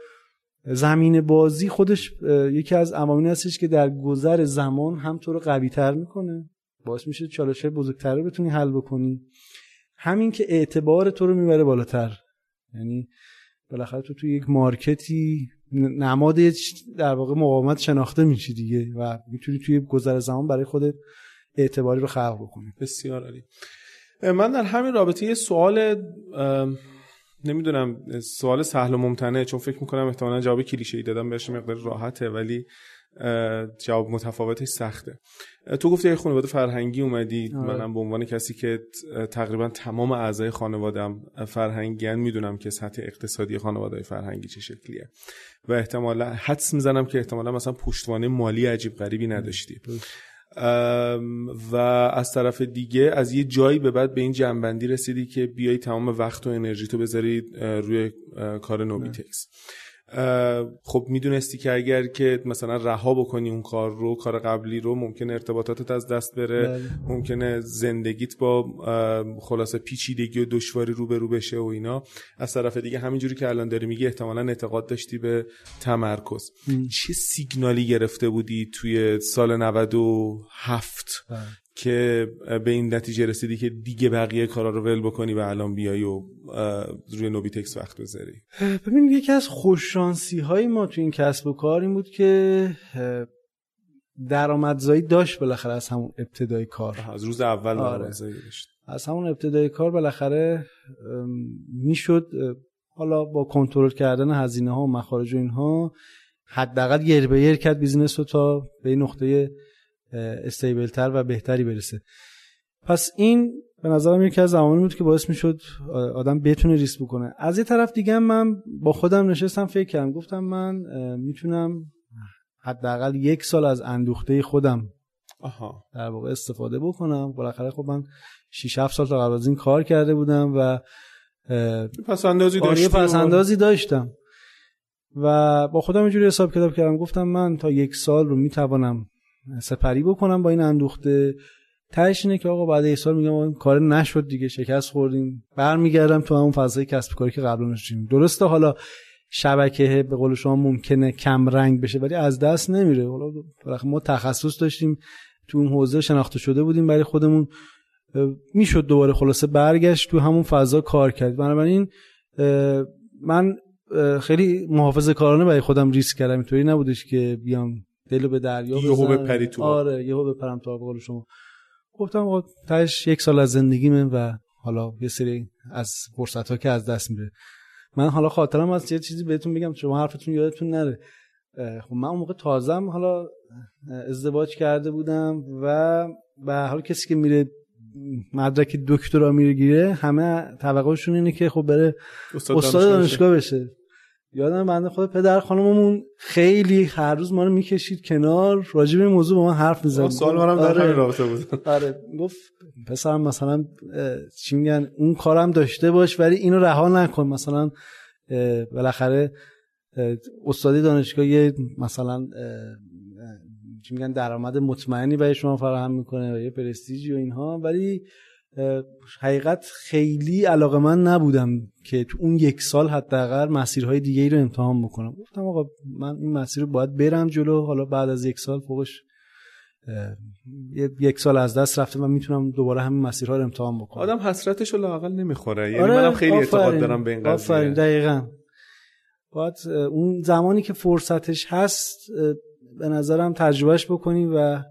زمین بازی خودش یکی از عواملی هستش که در گذر زمان هم تو رو قوی تر می‌کنه. باعث میشه چالش های بزرگتر رو بتونی حل بکنی. همین که اعتبار تو رو می‌بره بالاتر. یعنی بالاخره تو توی یک مارکتی نماد در واقع مقاومت شناخته میشی دیگه و می‌تونی توی گذر زمان برای خودت اعتباری رو خلق بکنی. بسیار عالی. من در همین رابطه یه سوال نمی‌دونم سوال سهل و ممتنه چون فکر می‌کنم احتمالا جواب کلیشه ای دادم بهش مقدار راحته ولی جواب متفاوتش سخته. تو گفتی خانواده فرهنگی اومدی آره. منم به عنوان کسی که تقریبا تمام اعضای خانوادم فرهنگیان می‌دونم که سطح اقتصادی خانواده فرهنگی چه شکلیه. و احتمالا حدس می‌زنم که احتمالا مثلا پشتوانه مالی عجیب غریبی نداشتی. و از طرف دیگه از یه جایی به بعد به این جنبندی رسیدی که بیای تمام وقت و انرژی تو بذاری روی کار نوبیتکس. خب می‌دونستی که اگر که مثلا رها بکنی اون کار رو کار قبلی رو ممکن ارتباطاتت از دست بره. بله. ممکنه زندگیت با خلاصه پیچیدگی و دشواری رو بشه و اینا. از طرف دیگه همینجوری که الان داری میگی احتمالا اعتقاد داشتی به تمرکز. چه سیگنالی گرفته بودی توی سال 97 که به این نتیجه رسیدی که دیگه بقیه کارا رو ول بکنی و الان بیای و روی نوبیتکس وقت بذاری؟ ببین یکی از خوششانسی های ما تو این کسب و کار این بود که درآمدزایی داشت بالاخره از همون ابتدای کار. از روز اول آره. درآمدزایی داشت. از همون ابتدای کار بالاخره می‌شد حالا با کنترل کردن هزینه ها و مخارج و اینها حداقل یر به کرد بیزینس رو تا به این نقطه استیبل تر و بهتری برسه. پس این به نظرم یکی از زمانی بود که باعث می‌شد آدم بتونه ریسک بکنه. از یه طرف دیگه من با خودم نشستم فکر کردم. گفتم من می‌تونم حداقل یک سال از اندوخته خودم آها. در واقع استفاده بکنم. بالاخره خب من 6 7 سال تا قبل از این کار کرده بودم و پس اندازی داشتم پس اندازی داشتم. و با خودم اینجوری حساب کتاب کردم. گفتم من تا یک سال رو می‌توانم سپری بکنم با این اندوخته. تهش اینه که آقا بعد یک سال میگم کار نشد دیگه شکست خوردیم. برمیگردم تو همون فضای کسب کاری که قبلا داشتیم درسته حالا شبکه به قول شما ممکنه کم رنگ بشه ولی از دست نمیره. حالا ما تخصص داشتیم تو اون حوزه شناخته شده بودیم برای خودمون. می‌شد دوباره خلاصه برگشت تو همون فضا کار کرد. بنابراین من خیلی محافظه کارانه برای خودم ریسک کردم. اینطوری نبودش که بیام دلو به دریا یهو بپری تو آره یهو بپرم تو قول شما. گفتم آقا تاش یک سال از زندگیمه و حالا یه سری از فرصت ها که از دست میره. من حالا خاطرم از یه چیزی بهتون بگم شما حرفتون یادتون نره. خب من اون موقع تازم حالا ازدواج کرده بودم و به حال کسی که میره مدرک دکترا می‌گیره همه توقعشون اینه که خب بره استاد دانشگاه بشه. یادم بنده خود پدر خانممون خیلی هر روز ما رو می‌کشید کنار. راجع به این موضوع با من حرف می‌زد. سال منم در آره. همین رابطه بود. آره. گفت پسرم مثلا چی میگن اون کارم داشته باش ولی اینو رها نکن. مثلا بالاخره استادی دانشگاه یه مثلا چی میگن درآمد مطمئنی برای شما فراهم می‌کنه و یه پرستیجی و اینها. ولی حقیقت خیلی علاقه من نبودم که تو اون یک سال حداقل مسیرهای دیگه ای رو امتحان بکنم. گفتم آقا من این مسیر رو باید برم جلو. حالا بعد از یک سال فوقش یک سال از دست رفته و می‌تونم دوباره همین مسیرها رو امتحان بکنم. آدم حسرتش رو لاقل نمی‌خوره. یعنی آره منم خیلی اعتقاد دارم به این قضیه. آفرین دقیقاً. باید اون زمانی که فرصتش هست به نظرم تجربهش بکنی و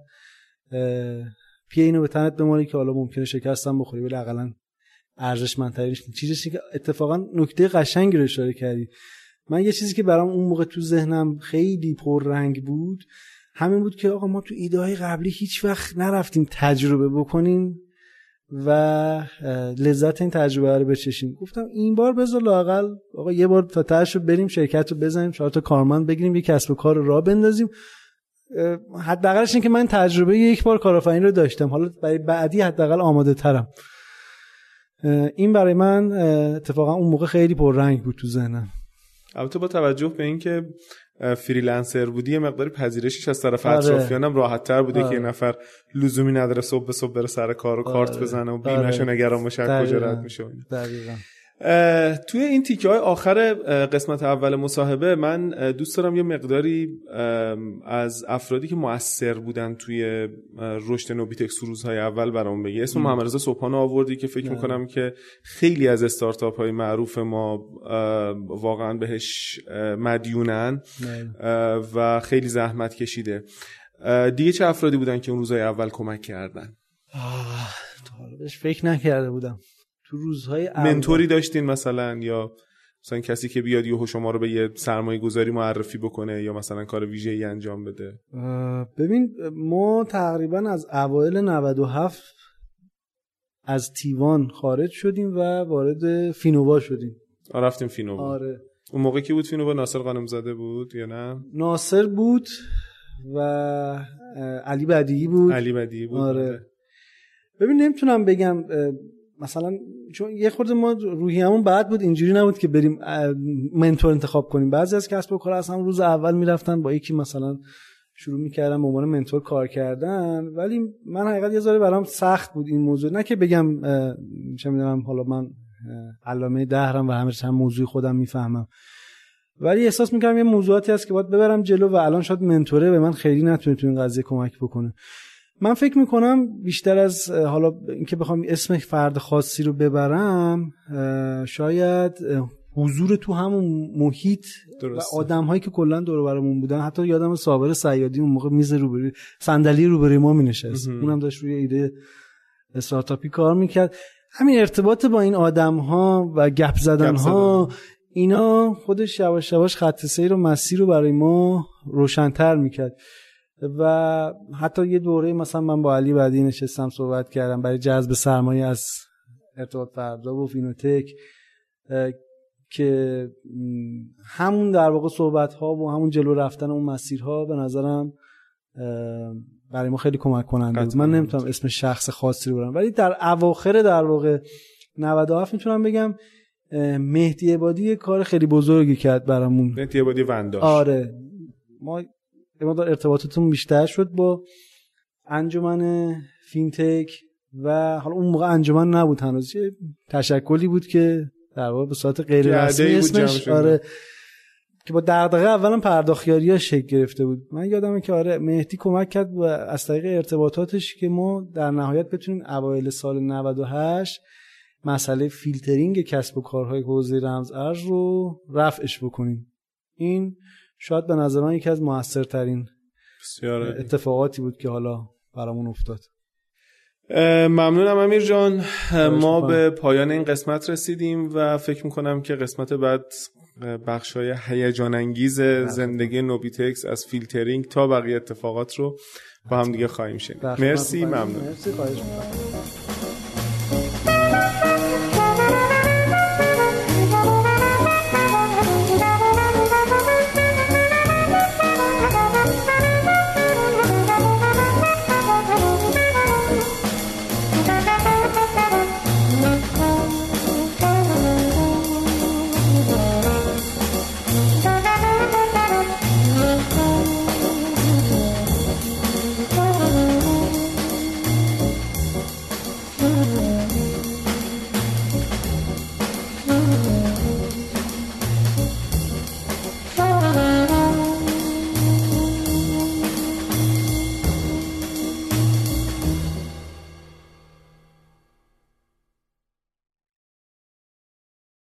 پیه اینو به تنت بمانی که حالا ممکنه شکستم بخوری ولی اقلا ارزشمندترینش چیزی که اتفاقا نکته قشنگی رو اشاره کردی. من یه چیزی که برام اون موقع تو ذهنم خیلی پررنگ بود همین بود که آقا ما تو ایده های قبلی هیچ وقت نرفتیم تجربه بکنیم و لذت این تجربه رو بچشیم. گفتم این بار بذار لاقل آقا یه بار تا تهش رو بریم شرکت رو بزنیم چهار تا کارمند بگیریم یه کسب و کار راه بندازیم. حداقلش این که من تجربه یک بار کارآفرینی رو داشتم حالا برای بعدی حداقل آماده ترم این برای من اتفاقا اون موقع خیلی پررنگ بود تو ذهنم البته با توجه به اینکه فریلنسر بودی یه مقداری پذیرشش از طرف آره. اطرافیانم راحت تر بوده آره. که یه نفر لزومی نداره صبح به صبح بره سر کار و آره. کارت بزنه و بیمش آره. نگران باشه کجا رد میشه دقیقاً توی این تیکه های آخر قسمت اول مصاحبه من دوست دارم یه مقداری از افرادی که مؤثر بودن توی رشد نوبیتکس روزهای اول برام بگی. اسم محمد رضا صبحان آوردی که فکر می‌کنم که خیلی از استارتاپ های معروف ما واقعا بهش مدیونن و خیلی زحمت کشیده. دیگه چه افرادی بودن که اون روزهای اول کمک کردن؟ آه بهش فکر نکرده بودم. تو روزهای منتوری داشتین مثلا یا مثلا کسی که بیاد یهو شما رو به یه سرمایه گذاری معرفی بکنه یا مثلا کار ویژه ای انجام بده؟ ببین ما تقریبا از اوایل 97 از تیوان خارج شدیم و وارد فینووا شدیم. رفتیم فینووا. آره. اون موقع کی بود فینووا؟ ناصر قانم زاده بود یا نه؟ ناصر بود و علی بدیعی بود. علی بدیعی بود. آره. ببین نمی‌تونم بگم مثلا چون یه خورده ما روحیمون بعد بود اینجوری نبود که بریم منتور انتخاب کنیم. بعضی از کسب و اصلا روز اول می‌رفتن با یکی مثلا شروع می‌کردن به عنوان منتور کار کردن. ولی من حقیقت یه ذره برام سخت بود این موضوع. نه که بگم چه می‌دونم حالا من علامه دهرم و همه هم موضوع خودم می‌فهمم. ولی احساس می‌کردم یه موضوعاتی هست که باید ببرم جلو و الان شاید منتوره به من خیلی نتونه تو این قضیه کمک بکنه. من فکر می‌کنم بیشتر از حالا اینکه بخوام اسم فرد خاصی رو ببرم شاید حضور تو همون محیط درسته. و آدم هایی که کلا دور برمون بودن حتی یادم صابر سیادی اون موقع میز روبروی صندلی روبروی ما مینشست. اونم داشت روی ایده استارتاپی کار می‌کرد. همین ارتباط با این آدم ها و گپ زدن. ها اینا خودش یواش یواش خط سیر و مسیر رو برای ما روشنتر می‌کرد. و حتی یه دوره مثلا من با علی بعدی نشستم صحبت کردم برای جذب سرمایه از ارتباط فردا و فینوتک که همون در واقع صحبت ها و همون جلو رفتن اون مسیرها به نظرم برای ما خیلی کمک کننده بود. من نمی‌تونم اسم شخص خاصی رو برم ولی در اواخر در واقع 97 می‌تونم بگم مهدی عبادی یه کار خیلی بزرگی کرد برامون. مهدی عبادی ونداش آره. ما مقدار ارتباطاتون بیشتر شد با انجمن فینتک و حالا اون موقع انجمن نبود هنوز یه تشکلی بود که در واقع به صورت غیر رسمی اسمش. آره که با دغدغه اولا پرداختیاری ها شکل گرفته بود من یادمه که آره مهدی کمک کرد و از طریق ارتباطاتش که ما در نهایت بتونیم اوایل سال 98 مسئله فیلترینگ کسب و کارهای حوزه رمز ارز رو رفعش بکنیم این شاید به نظر من یکی از موثرترین. اتفاقاتی بود که حالا برامون افتاد. ممنونم امیر جان. ما. به پایان این قسمت رسیدیم و فکر می‌کنم که قسمت بعد بخش های هیجان انگیز زندگی نوبیتکس از فیلترینگ تا بقیه اتفاقات رو با هم دیگه خواهیم شنید. مرسی ممنون. مرسی خواهش می‌کنم.